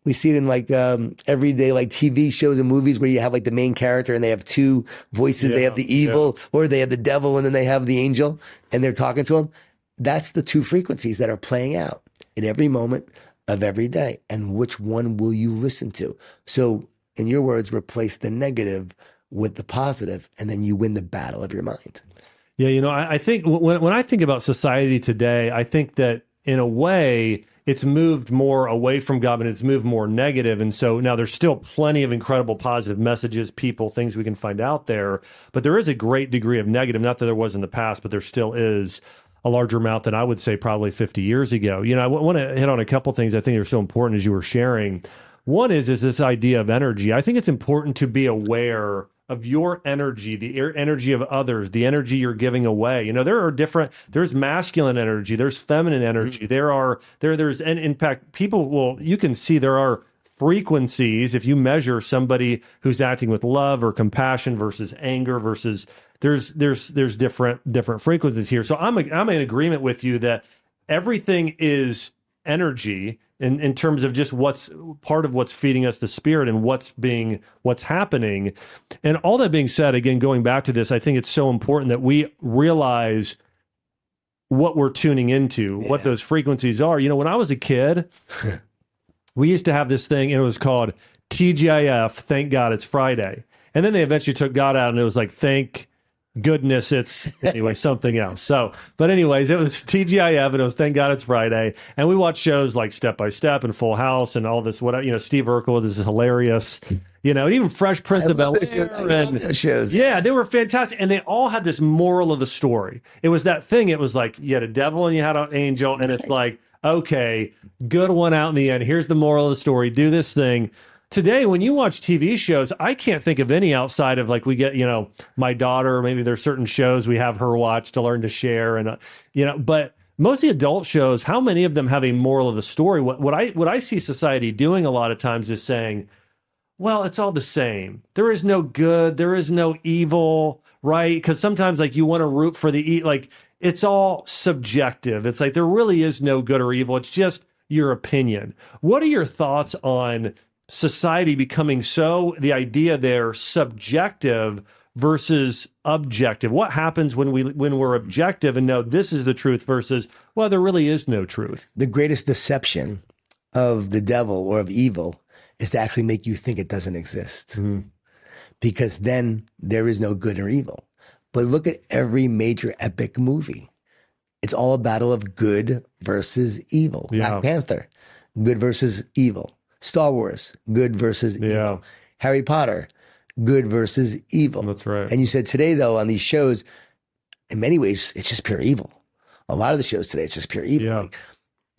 we see it in like um, everyday like TV shows and movies where you have like the main character and they have two voices. they have the evil or they have the devil and then they have the angel and they're talking to him. That's the two frequencies that are playing out in every moment of every day. And which one will you listen to? So, in your words, replace the negative with the positive, and then you win the battle of your mind. Yeah, you know, I, I think when when I think about society today, I think that in a way it's moved more away from God and it's moved more negative. And so now there's still plenty of incredible positive messages, people, things we can find out there, but there is a great degree of negative. Not that there was in the past, but there still is a larger amount than I would say probably 50 years ago. You know, I w- want to hit on a couple things I think are so important as you were sharing. One is is this idea of energy. I think it's important to be aware of your energy, the er- energy of others, the energy you're giving away. You know, there are different. There's masculine energy. There's feminine energy. There are there. There's and in fact, people will. You can see there are frequencies if you measure somebody who's acting with love or compassion versus anger versus there's there's there's different different frequencies here. So I'm a, I'm in agreement with you that everything is energy in, in terms of just what's part of what's feeding us the spirit and what's being what's happening. And all that being said again going back to this i think it's so important that we realize what we're tuning into what those frequencies are. You know when i was a kid [laughs] we used to have this thing and it was called tgif thank god it's friday. And then they eventually took god out and it was like thank goodness, it's anyway something else. So, but anyways, it was TGIF, and it was thank God it's Friday, and we watched shows like Step by Step and Full House and all this. What you know, Steve Urkel this is hilarious. You know, and even Fresh Prince of Bel Air shows. yeah, they were fantastic, and they all had this moral of the story. It was that thing. It was like you had a devil and you had an angel, and it's like okay, good one out in the end. Here's the moral of the story. Do this thing today when you watch tv shows i can't think of any outside of like we get you know my daughter maybe there's certain shows we have her watch to learn to share and uh, you know but most of the adult shows how many of them have a moral of the story? What, what i what i see society doing a lot of times is saying well it's all the same. There is no good. There is no evil right? Because sometimes like you want to root for the like it's all subjective. It's like there really is no good or evil. It's just your opinion. What are your thoughts on society becoming so the idea they're subjective versus objective what happens when we when we're objective and know this is the truth versus well there really is no truth The greatest deception of the devil or of evil is to actually make you think it doesn't exist. Mm-hmm. Because then there is no good or evil. But look at every major epic movie. It's all a battle of good versus evil. Yeah. Black Panther, good versus evil. Star Wars, good versus Yeah. evil. Harry Potter, good versus evil. That's right. And you said today, though, on these shows, in many ways, it's just pure evil. A lot of the shows today, it's just pure evil. Yeah. Like,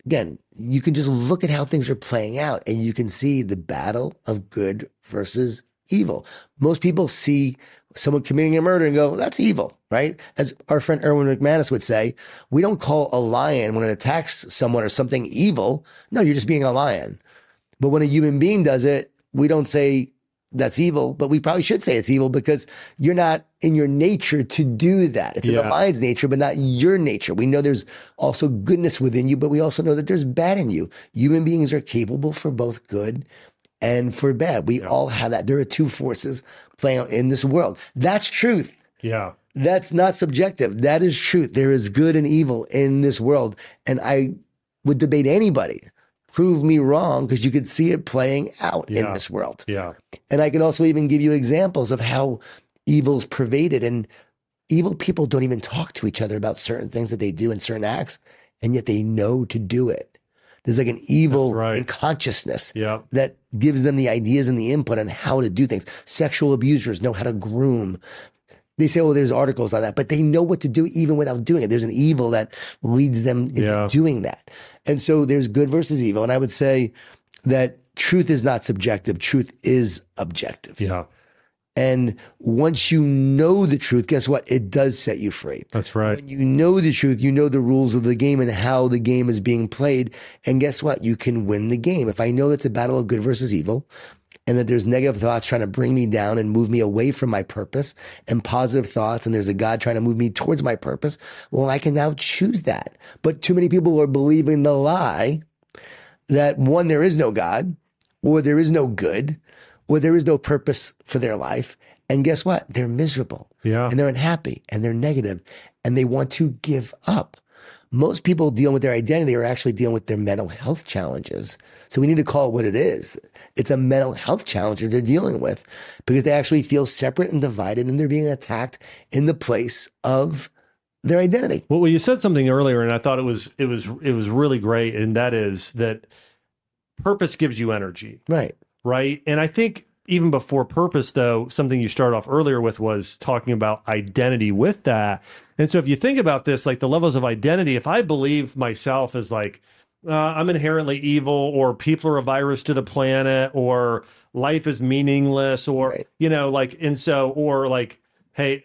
again, you can just look at how things are playing out and you can see the battle of good versus evil. Most people see someone committing a murder and go, that's evil, right? As our friend Erwin McManus would say, we don't call a lion when it attacks someone or something evil. No, you're just being a lion. But when a human being does it, we don't say that's evil, but we probably should say it's evil because you're not in your nature to do that. It's in the Yeah. lion's nature, but not your nature. We know there's also goodness within you, but we also know that there's bad in you. Human beings are capable for both good and for bad. We all have that. There are two forces playing out in this world. That's truth. yeah That's not subjective. That is truth. There is good and evil in this world. And I would debate anybody. Prove me wrong because you could see it playing out in this world. yeah And I can also even give you examples of how evil's pervaded and evil people don't even talk to each other about certain things that they do and certain acts, and yet they know to do it. There's like an evil right. consciousness yeah that gives them the ideas and the input on how to do things. Sexual abusers know how to groom. They say, oh, there's articles on that, but they know what to do even without doing it. There's an evil that leads them into Yeah. doing that. And so there's good versus evil. And I would say that truth is not subjective, truth is objective. yeah And once you know the truth, guess what? It does set you free. that's right When you know the truth, you know the rules of the game and how the game is being played. And guess what? You can win the game. If I know it's a battle of good versus evil and that there's negative thoughts trying to bring me down and move me away from my purpose and positive thoughts, and there's a God trying to move me towards my purpose, well, I can now choose that. But too many people are believing the lie that one, there is no God or there is no good or there is no purpose for their life. And guess what? They're miserable yeah and they're unhappy and they're negative and they want to give up. Most people dealing with their identity are actually dealing with their mental health challenges. So we need to call it what it is. It's a mental health challenge that they're dealing with because they actually feel separate and divided and they're being attacked in the place of their identity. Well, well, you said something earlier, and I thought it was it was it was really great, and that is that purpose gives you energy, Right. right? And I think even before purpose, though, something you started off earlier with was talking about identity with that. And so, if you think about this, like the levels of identity, if I believe myself as like uh, I'm inherently evil, or people are a virus to the planet, or life is meaningless, or Right. you know, like, and so, or like, hey,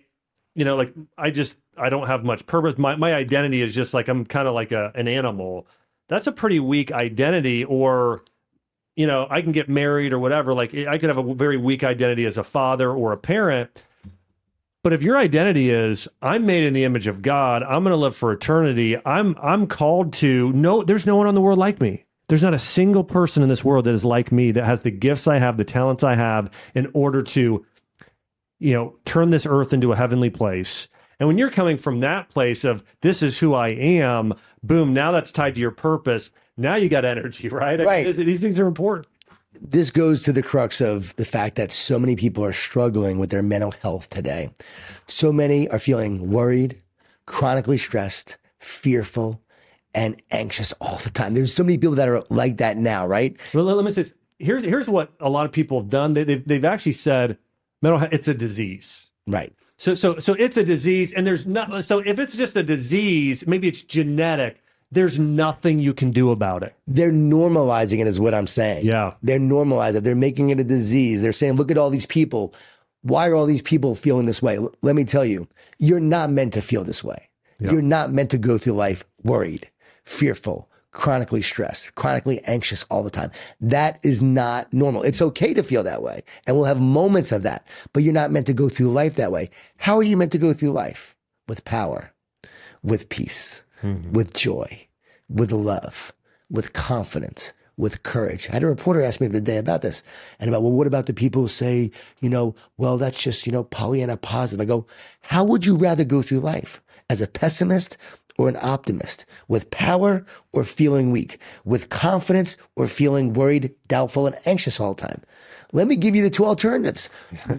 you know, like I just I don't have much purpose. My my identity is just like I'm kind of like a an animal. That's a pretty weak identity. Or, you know, I can get married or whatever. Like I could have a very weak identity as a father or a parent. But if your identity is I'm made in the image of God, I'm going to live for eternity. I'm I'm called to no. There's no one on the world like me. There's not a single person in this world that is like me that has the gifts I have, the talents I have, in order to you know, turn this earth into a heavenly place. And when you're coming from that place of this is who I am, boom, now that's tied to your purpose. Now you got energy, [laughs] right? Right. These- These things are important. this goes to the crux of the fact that so many people are struggling with their mental health today. So many are feeling worried, chronically stressed, fearful, and anxious all the time. There's so many people that are like that now, right? Well, let me say here's here's what a lot of people have done. They, they've they've actually said mental health it's a disease. Right. So so so it's a disease, and there's not. So if it's just a disease, maybe it's genetic. There's nothing you can do about it. They're normalizing it, is what I'm saying. Yeah. They're normalizing it. They're making it a disease. They're saying, look at all these people. Why are all these people feeling this way? Let me tell you, you're not meant to feel this way. Yeah. You're not meant to go through life worried, fearful, chronically stressed, chronically anxious all the time. That is not normal. It's okay to feel that way. And we'll have moments of that, but you're not meant to go through life that way. How are you meant to go through life? With power, with peace, Mm-hmm. with joy, with love, with confidence, with courage. I had a reporter ask me the other day about this and about, well, what about the people who say, you know, well, that's just, you know, Pollyanna positive. I go, how would you rather go through life? As a pessimist or an optimist? With power or feeling weak? With confidence or feeling worried, doubtful, and anxious all the time? Let me give you the two alternatives.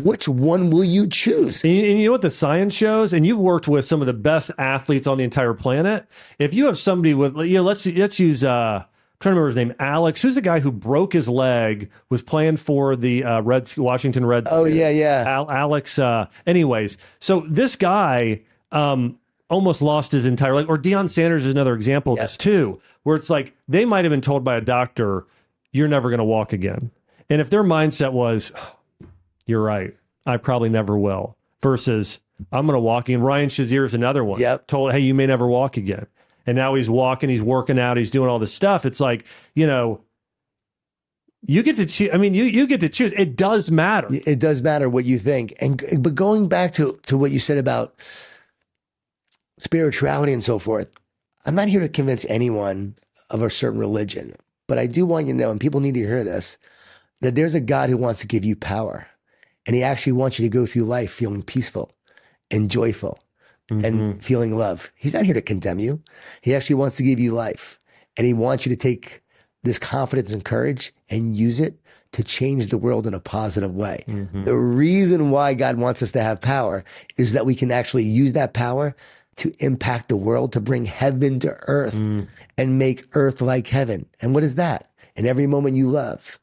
Which one will you choose? And you, and you know what the science shows, and you've worked with some of the best athletes on the entire planet. If you have somebody with, you know, let's let's use. uh I'm trying to remember his name, Alex. Who's the guy who broke his leg? Was playing for the uh, Reds, Washington Reds. Oh, yeah, yeah. Al- Alex. Uh, anyways, so this guy um, almost lost his entire leg. Or Deion Sanders is another example of this too, where it's like they might have been told by a doctor, "You're never going to walk again," and if their mindset was, "You're right, I probably never will," versus I'm going to walk again. Ryan Shazier is another one. Yep. Told, "Hey, you may never walk again," and now he's walking, he's working out, he's doing all this stuff. It's like you know. You get to choose. I mean, you you get to choose. It does matter. It does matter what you think. And but going back to to what you said about spirituality and so forth, I'm not here to convince anyone of a certain religion, but I do want you to know, and people need to hear this, that there's a God who wants to give you power, and He actually wants you to go through life feeling peaceful and joyful and mm-hmm. feeling love. He's not here to condemn you. He actually wants to give you life, and He wants you to take this confidence and courage and use it to change the world in a positive way. Mm-hmm. The reason why God wants us to have power is that we can actually use that power to impact the world, to bring heaven to earth mm. and make earth like heaven. And what is that? In every moment you love,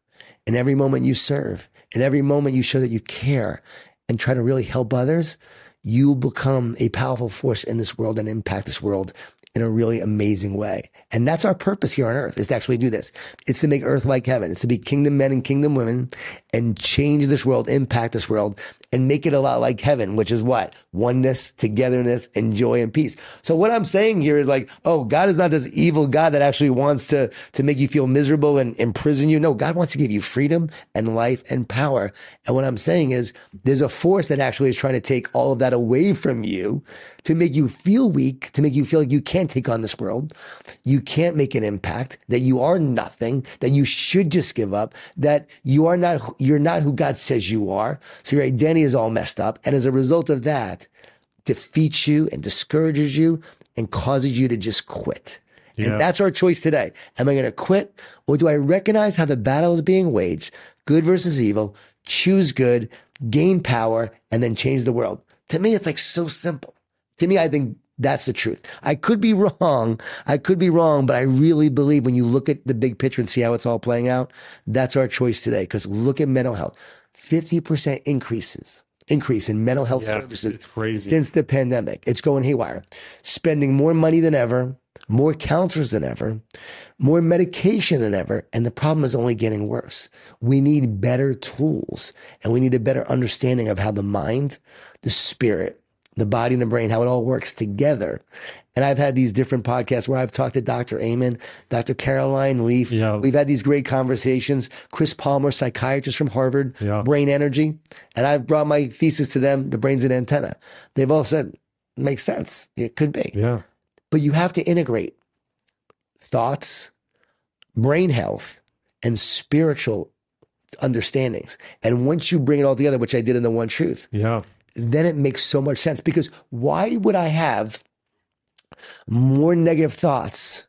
in every moment you serve, in every moment you show that you care and try to really help others, you become a powerful force in this world and impact this world in a really amazing way. And that's our purpose here on earth is to actually do this. It's to make earth like heaven. It's to be kingdom men and kingdom women and change this world, impact this world and make it a lot like heaven, which is what? Oneness, togetherness, and joy and peace. So what I'm saying here is like, oh, God is not this evil God that actually wants to, to make you feel miserable and imprison you. No, God wants to give you freedom and life and power. And what I'm saying is there's a force that actually is trying to take all of that away from you to make you feel weak, to make you feel like you can't take on this world. You can't make an impact, that you are nothing, that you should just give up, that you are not, you're not who God says you are. So your identity is all messed up. And as a result of that, defeats you and discourages you and causes you to just quit. Yeah. And that's our choice today. Am I going to quit or do I recognize how the battle is being waged? Good versus evil, choose good, gain power, and then change the world. To me, it's like so simple. To me, I think that's the truth. I could be wrong. I could be wrong, but I really believe when you look at the big picture and see how it's all playing out, that's our choice today. Because look at mental health 50% increases. Increase in mental health Yeah, services since the pandemic. It's going haywire. Spending more money than ever, more counselors than ever, more medication than ever. And the problem is only getting worse. We need better tools and we need a better understanding of how the mind, the spirit, the body and the brain, how it all works together. And I've had these different podcasts where I've talked to Dr. Amen, Dr. Caroline Leaf. Yeah. We've had these great conversations. Chris Palmer, psychiatrist from Harvard, Yeah. brain energy. And I've brought my thesis to them, the brain's an antenna. They've all said, makes sense. It could be. Yeah. But you have to integrate thoughts, brain health, and spiritual understandings. And once you bring it all together, which I did in the One Truth, Yeah. then it makes so much sense. Because why would I have more negative thoughts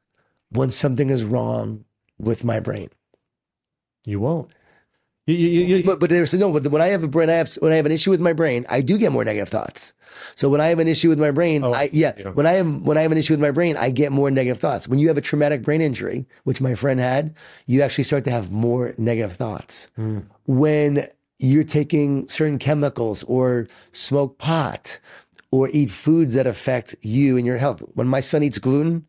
when something is wrong with my brain? You won't. You, you, you, But but there's no. But when I have a brain, I have when I have an issue with my brain, I do get more negative thoughts. So when I have an issue with my brain, Oh, I yeah, yeah. When I have when I have an issue with my brain, I get more negative thoughts. When you have a traumatic brain injury, which my friend had, you actually start to have more negative thoughts. Hmm. When you're taking certain chemicals or smoke pot or eat foods that affect you and your health. When my son eats gluten,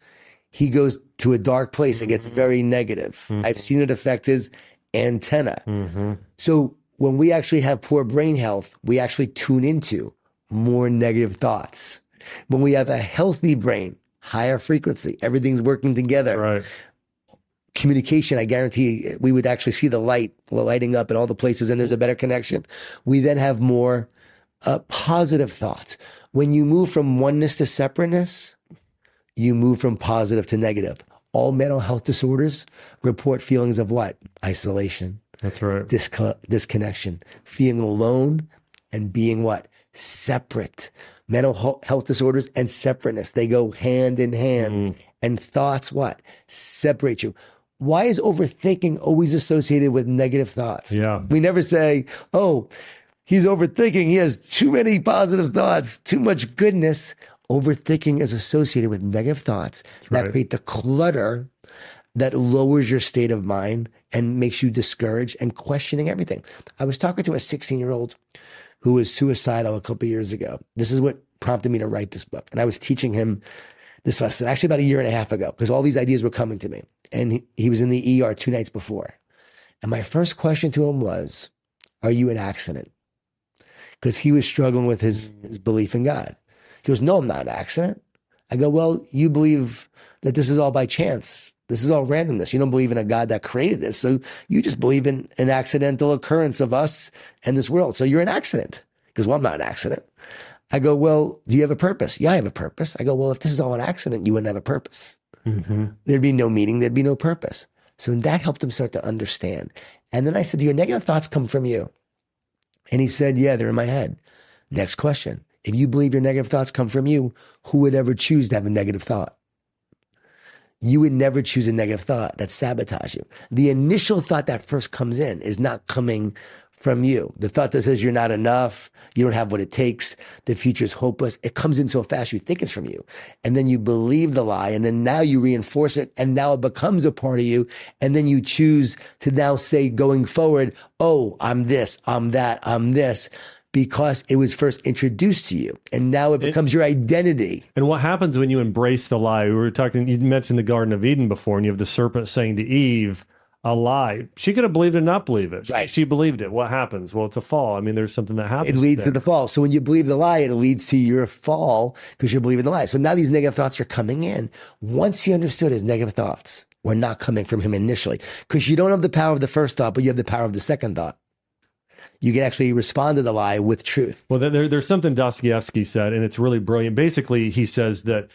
he goes to a dark place and Mm-hmm. gets very negative. I've seen it affect his antenna. Mm-hmm. So when we actually have poor brain health, we actually tune into more negative thoughts. When we have a healthy brain, higher frequency, everything's working together. right. Communication, I guarantee we would actually see the light lighting up in all the places and there's a better connection. We then have more uh, positive thoughts. When you move from oneness to separateness, you move from positive to negative. All mental health disorders report feelings of what? Isolation, That's right. disco- disconnection, feeling alone, and being what? Separate. Mental health disorders and separateness, they go hand in hand. Mm. And thoughts, what? Separate you. Why is overthinking always associated with negative thoughts? Yeah. We never say, oh, he's overthinking. He has too many positive thoughts, too much goodness. Overthinking is associated with negative thoughts that right. create the clutter that lowers your state of mind and makes you discouraged and questioning everything. I was talking to a 16 year old who was suicidal a couple years ago. This is what prompted me to write this book. And I was teaching him this lesson actually about a year and a half ago because all these ideas were coming to me. And he, he was in the ER two nights before. And my first question to him was, Are you an accident? Because he was struggling with his, his belief in God. He goes, No, I'm not an accident. I go, Well, you believe that this is all by chance. This is all randomness. You don't believe in a God that created this. So you just believe in an accidental occurrence of us and this world. So you're an accident. He goes, Well, I'm not an accident. I go, Well, do you have a purpose? Yeah, I have a purpose. I go, Well, if this is all an accident, you wouldn't have a purpose. Mm-hmm. There'd be no meaning, there'd be no purpose. So that helped him start to understand. And then I said, Do your negative thoughts come from you? And he said, Yeah, they're in my head. Next question. If you believe your negative thoughts come from you, who would ever choose to have a negative thought? You would never choose a negative thought that sabotage you. The initial thought that first comes in is not coming from you. The thought that says you're not enough, you don't have what it takes, the future's hopeless, it comes in so fast you think it's from you. And then you believe the lie, and then now you reinforce it, and now it becomes a part of you. And then you choose to now say going forward, oh, I'm this, I'm that, I'm this, because it was first introduced to you. And now it becomes your identity. And what happens when you embrace the lie? We were talking, you mentioned the Garden of Eden before, and you have the serpent saying to Eve, a lie. She could have believed it or not believe it. She, Right. she believed it. What happens? Well, it's a fall. I mean, there's something that happens. It leads there. to the fall. So when you believe the lie, it leads to your fall because you're believing the lie. So now these negative thoughts are coming in. Once he understood his negative thoughts were not coming from him initially, because you don't have the power of the first thought, but you have the power of the second thought. You can actually respond to the lie with truth. Well, there, there's something Dostoevsky said, and it's really brilliant. Basically, he says that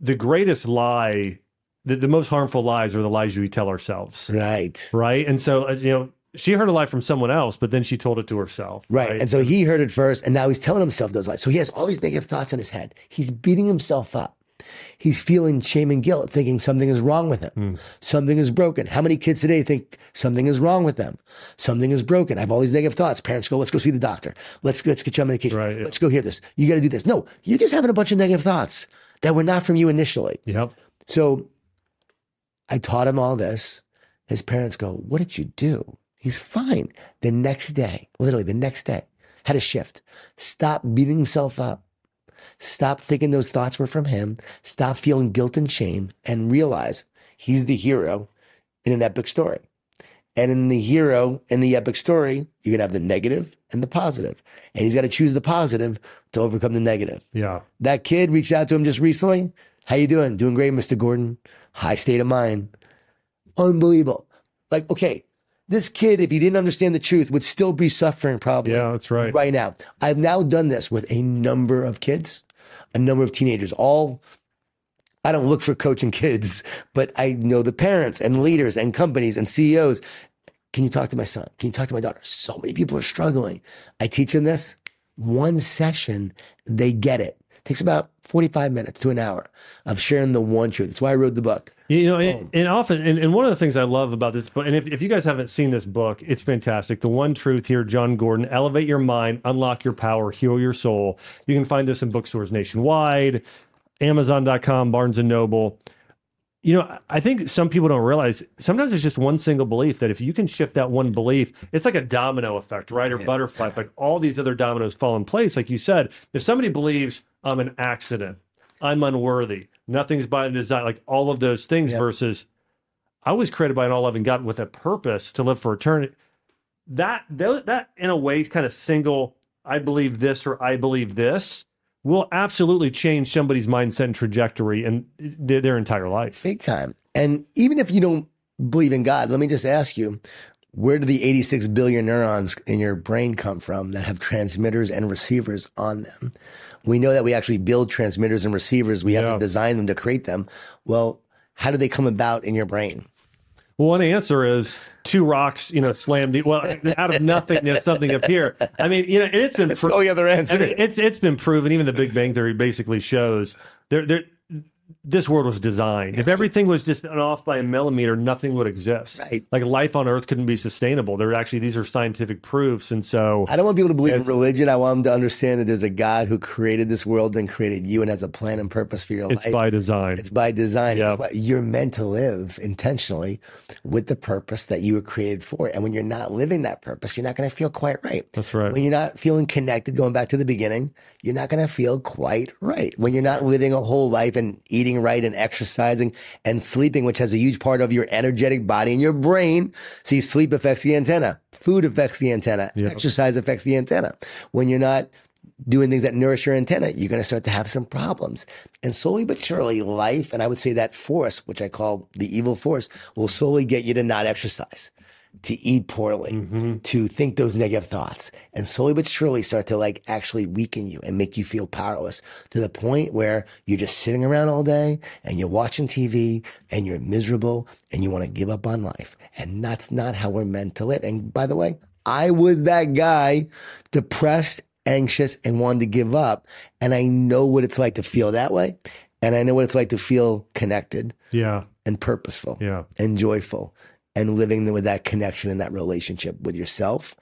the greatest lie, the, the most harmful lies are the lies we tell ourselves, Right. right? And so, uh, you know, she heard a lie from someone else, but then she told it to herself. Right. And so he heard it first, and now he's telling himself those lies. So he has all these negative thoughts in his head. He's beating himself up. He's feeling shame and guilt, thinking something is wrong with him. Something is broken. How many kids today think something is wrong with them? Something is broken. I have all these negative thoughts. Parents go, let's go see the doctor. Let's let's get you on medication. Right. Let's go hear this. You got to do this. No, you're just having a bunch of negative thoughts that were not from you initially. Yep. So I taught him all this. His parents go, What did you do? He's fine. The next day, literally the next day, had a shift. Stop beating himself up. Stop thinking those thoughts were from him. Stop feeling guilt and shame and realize he's the hero in an epic story. And in the hero in the epic story, you're to have the negative and the positive. And he's got to choose the positive to overcome the negative. Yeah. That kid reached out to him just recently. How you doing? Doing great, Mr. Gordon. High state of mind. Unbelievable. Like, okay, this kid, if he didn't understand the truth, would still be suffering probably Yeah, that's right. right now. I've now done this with a number of kids, a number of teenagers, all I don't look for coaching kids, but I know the parents and leaders and companies and CEOs. Can you talk to my son? Can you talk to my daughter? So many people are struggling. I teach them this. One session, they get it. Takes about 45 minutes to an hour of sharing the one truth. That's why I wrote the book. You know, and, um, and often, and, and one of the things I love about this book, and if, if you guys haven't seen this book, it's fantastic. The One Truth here, Jon Gordon, Elevate Your Mind, Unlock Your Power, Heal Your Soul. You can find this in bookstores nationwide, Amazon.com, Barnes and Noble. You know, I think some people don't realize sometimes it's just one single belief that if you can shift that one belief, it's like a domino effect, right? Or butterfly effect. All these other dominoes fall in place. Like you said, if somebody believes I'm an accident, I'm unworthy, nothing's by design, like all of those things Yep. versus I was created by an all loving God with a purpose to live for eternity. That that, that in a way kind of single I believe this or I believe this will absolutely change somebody's mindset and trajectory and their, their entire life. Big time. And even if you don't believe in God, let me just ask you where do the 86 billion neurons in your brain come from that have transmitters and receivers on them? We know that we actually build transmitters and receivers. We have Yeah. to design them to create them. Well, how do they come about in your brain? One answer is two rocks, you know, slammed. Well, out of nothingness, something appear. I mean, you know, it's been That's the only other answer. I mean, it's it's been proven. Even the Big Bang Theory basically shows there there. This world was designed. If everything was just off by a millimeter, nothing would exist. Right. Like life on Earth couldn't be sustainable. There actually these are scientific proofs, and so I don't want people to believe in religion. I want them to understand that there's a God who created this world and created you and has a plan and purpose for your it's life. It's by design. It's by design. Yeah. It's by- You're meant to live intentionally with the purpose that you were created for. And when you're not living that purpose, you're not going to feel quite right. That's right. When you're not feeling connected, going back to the beginning, you're not going to feel quite right. When you're not living a whole life and eating right and exercising and sleeping, which has a huge part of your energetic body and your brain. See, sleep affects the antenna. Food affects the antenna. Yeah. Exercise affects the antenna. When you're not doing things that nourish your antenna, you're going to start to have some problems. And slowly but surely, life, and I would say that force, which I call the evil force, will slowly get you to not exercise, to eat poorly, Mm-hmm. to think those negative thoughts, and slowly but surely start to like actually weaken you and make you feel powerless to the point where you're just sitting around all day and you're watching TV and you're miserable and you want to give up on life. And that's not how we're meant to live. And by the way, I was that guy depressed, anxious, and wanted to give up. And I know what it's like to feel that way. And I know what it's like to feel connected yeah, and purposeful yeah. and joyful and living with that connection and that relationship with yourself,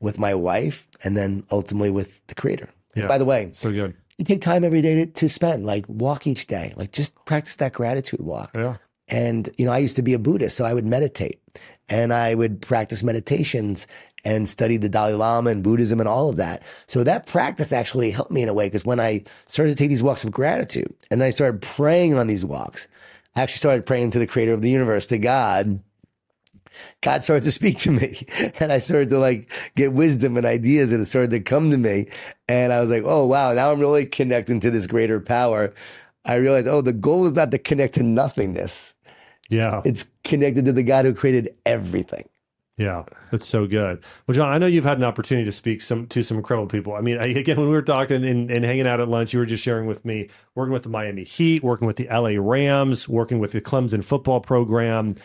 with my wife, and then ultimately with the creator. Yeah. by the way, So good. you take time every day to, to spend, like walk each day, like just practice that gratitude walk. Yeah. And, you know, I used to be a Buddhist, so I would meditate and I would practice meditations and study the Dalai Lama and Buddhism and all of that. So that practice actually helped me in a way because when I started to take these walks of gratitude and I started praying on these walks, I actually started praying to the creator of the universe, to God. God started to speak to me [laughs] and I started to like get wisdom and ideas and it started to come to me. And I was like, oh, wow, now I'm really connecting to this greater power. I realized, oh, the goal is not to connect to nothingness. Yeah. It's connected to the God who created everything. Yeah, that's so good. Well, Jon, I know you've had an opportunity to speak some to some incredible people. I mean, I, again, when we were talking and, and hanging out at lunch, you were just sharing with me working with the Miami Heat, working with the LA Rams, working with the Clemson football program.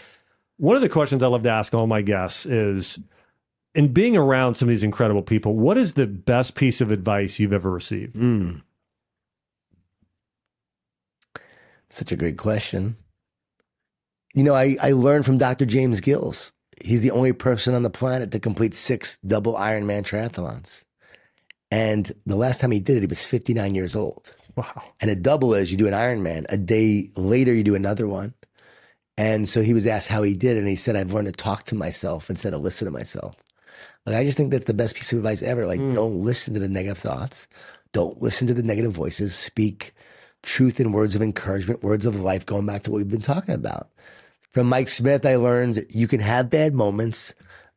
One of the questions I love to ask all my guests is, in being around some of these incredible people, what is the best piece of advice you've ever received? Mm. Such a great question. You know, I, I learned from Dr. James Gills. He's the only person on the planet to complete six double Ironman triathlons. And the last time he did it, he was 59 years old. Wow. And a double is you do an Ironman. A day later, you do another one. And so he was asked how he did, and he said, "I've learned to talk to myself instead of listen to myself." Like I just think that's the best piece of advice ever. Like, Mm. don't listen to the negative thoughts, don't listen to the negative voices. Speak truth in words of encouragement, words of life. Going back to what we've been talking about. From Mike Smith, I learned you can have bad moments,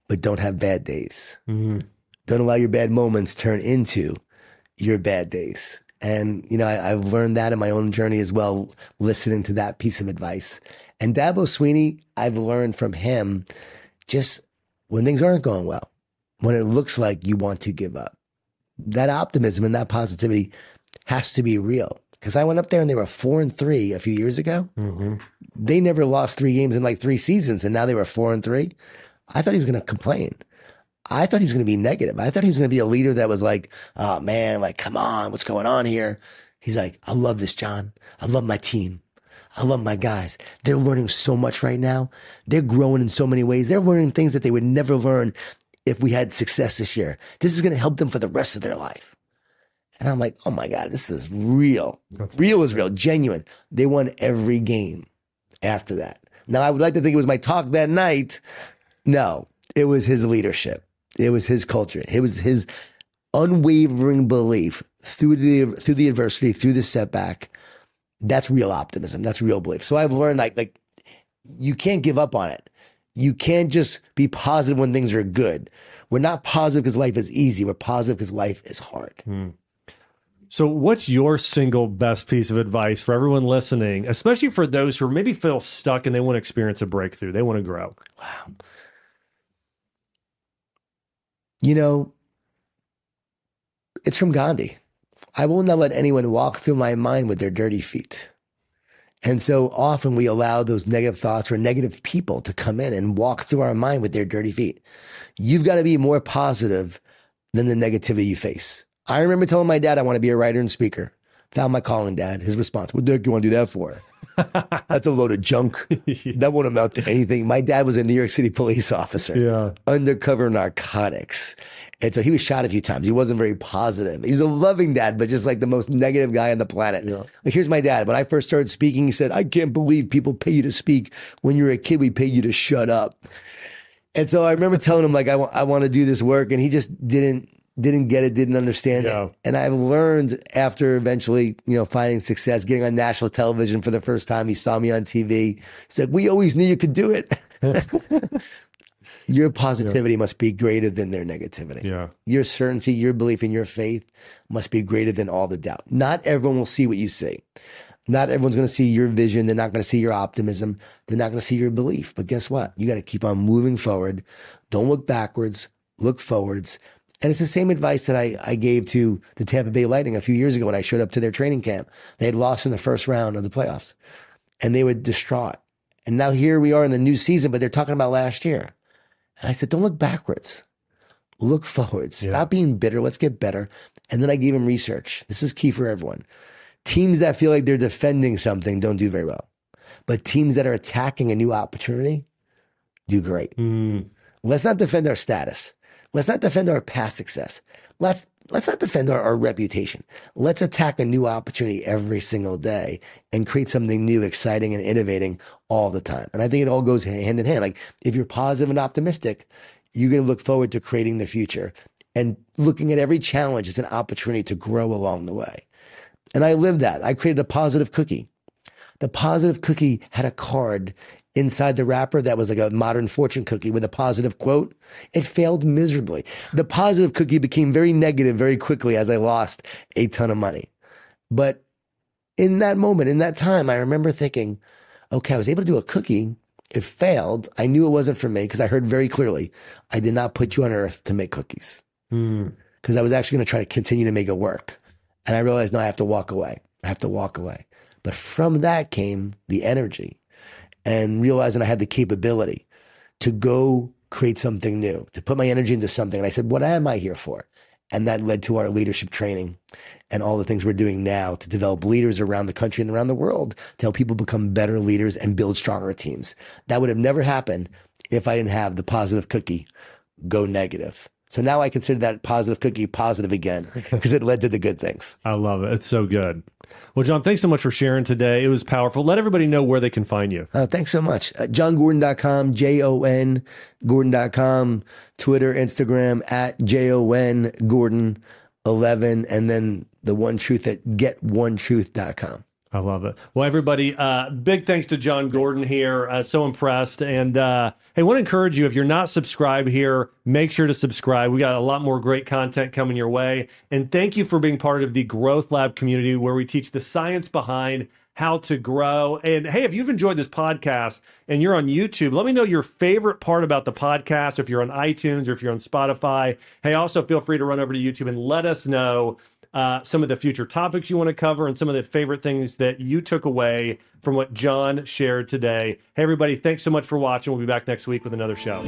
but don't have bad days. Mhm. Don't allow your bad moments turn into your bad days. And, you know, I, I've learned that in my own journey as well, listening to that piece of advice. And Dabo Swinney, I've learned from him just when things aren't going well, when it looks like you want to give up, that optimism and that positivity has to be real. Because I went up there and they were four and three a few years ago. Mhm. They never lost three games in like three seasons, and now they were four and three. I thought he was going to complain. I thought he was going to be negative. I thought he was going to be a leader that was like, "Oh man, like come on, what's going on here?" He's like, I love this, Jon. I love my team. I love my guys. They're learning so much right now. They're growing in so many ways. They're learning things that they would never learn if we had success this year. This is going to help them for the rest of their life. And I'm like, oh my God, this is real. That's real is real, genuine. They won every game after that. Now, I would like to think it was my talk that night. No, it was his leadership. It was his culture. It was his unwavering belief through the through the adversity, through the setback. That's real optimism. That's real belief. So I've learned like like you can't give up on it. You can't just be positive when things are good. We're not positive because life is easy. We're positive because life is hard. Hmm. So, what's your single best piece of advice for everyone listening, especially for those who maybe feel stuck and they want to experience a breakthrough? They want to grow. Wow. You know, it's from Gandhi. I will not let anyone walk through my mind with their dirty feet. And so often we allow those negative thoughts or negative people to come in and walk through our mind with their dirty feet. You've got to be more positive than the negativity you face. I remember telling my dad I want to be a writer and speaker. Found my calling, dad. His response, What the heck do you want to do that for? [laughs] That's a load of junk. That won't amount to anything. My dad was a New York City police officer. Yeah. Undercover narcotics. And so he was shot a few times. He wasn't very positive. He was a loving dad, but just like the most negative guy on the planet. Yeah. Like, here's my dad. When I first started speaking, he said, I can't believe people pay you to speak. When you're a kid, we pay you to shut up. And so I remember telling him, like, I, w- I want to do this work. And he just didn't didn't get it, didn't understand yeah. it. And I've learned after eventually, you know, finding success, getting on national television for the first time. He saw me on TV. He said, We always knew you could do it. [laughs] your positivity yeah. must be greater than their negativity. Yeah. Your certainty, your belief in your faith must be greater than all the doubt. Not everyone will see what you see. Not everyone's going to see your vision. They're not going to see your optimism. They're not going to see your belief. But guess what? You got to keep on moving forward. Don't look backwards. Look forwards. And it's the same advice that I, I gave to the Tampa Bay Lightning a few years ago when I showed up to their training camp. They had lost in the first round of the playoffs and they were distraught. And now here we are in the new season, but they're talking about last year. And I said, don't look backwards. Look forwards. Yeah. Stop being bitter. Let's get better. And then I gave him research. This is key for everyone. Teams that feel like they're defending something don't do very well. But teams that are attacking a new opportunity do great. Mm. Let's not defend our status. Let's not defend our past success. Let's let's not defend our, our, reputation. Let's attack a new opportunity every single day and create something new, exciting, and innovating all the time. And I think it all goes hand in hand. Like if you're positive and optimistic, you're going to look forward to creating the future and looking at every challenge as an opportunity to grow along the way. And I lived that. I created a positive cookie. The positive cookie had a card inside the wrapper that was like a modern fortune cookie with a positive quote. It failed miserably. The positive cookie became very negative very quickly as I lost a ton of money. But in that moment, in that time, I remember thinking, okay, I was able to do a cookie. It failed. I knew it wasn't for me because I heard very clearly, I did not put you on earth to make cookies. Because mm. I was actually going to try to continue to make it work. And I realized, no, I have to walk away. I have to walk away. But from that came the energy and realizing I had the capability to go create something new, to put my energy into something. And I said, what am I here for? And that led to our leadership training and all the things we're doing now to develop leaders around the country and around the world to help people become better leaders and build stronger teams. That would have never happened if I didn't have the positive cookie go negative. So now I consider that positive cookie positive again [laughs] because it led to the good things. I love it. It's so good. Well, Jon, thanks so much for sharing today. It was powerful. Let everybody know where they can find you. Uh, thanks so much. Uh, JonGordon.com, J O N, Gordon.com, Twitter, Instagram, at J O N Gordon 11, and then the one truth at GetOneTruth.com. I love it. Well, everybody, uh, big thanks to Jon Gordon here. Uh, so impressed. And uh, hey, I want to encourage you if you're not subscribed here, make sure to subscribe. We got a lot more great content coming your way. And thank you for being part of the Growth Lab community where we teach the science behind how to grow. And hey, if you've enjoyed this podcast and you're on YouTube, let me know your favorite part about the podcast. If you're on iTunes or if you're on Spotify, hey, also feel free to run over to YouTube and let us know uh, some of the future topics you want to cover and some of the favorite things that you took away from what Jon shared today. Hey, everybody, thanks so much for watching. We'll be back next week with another show.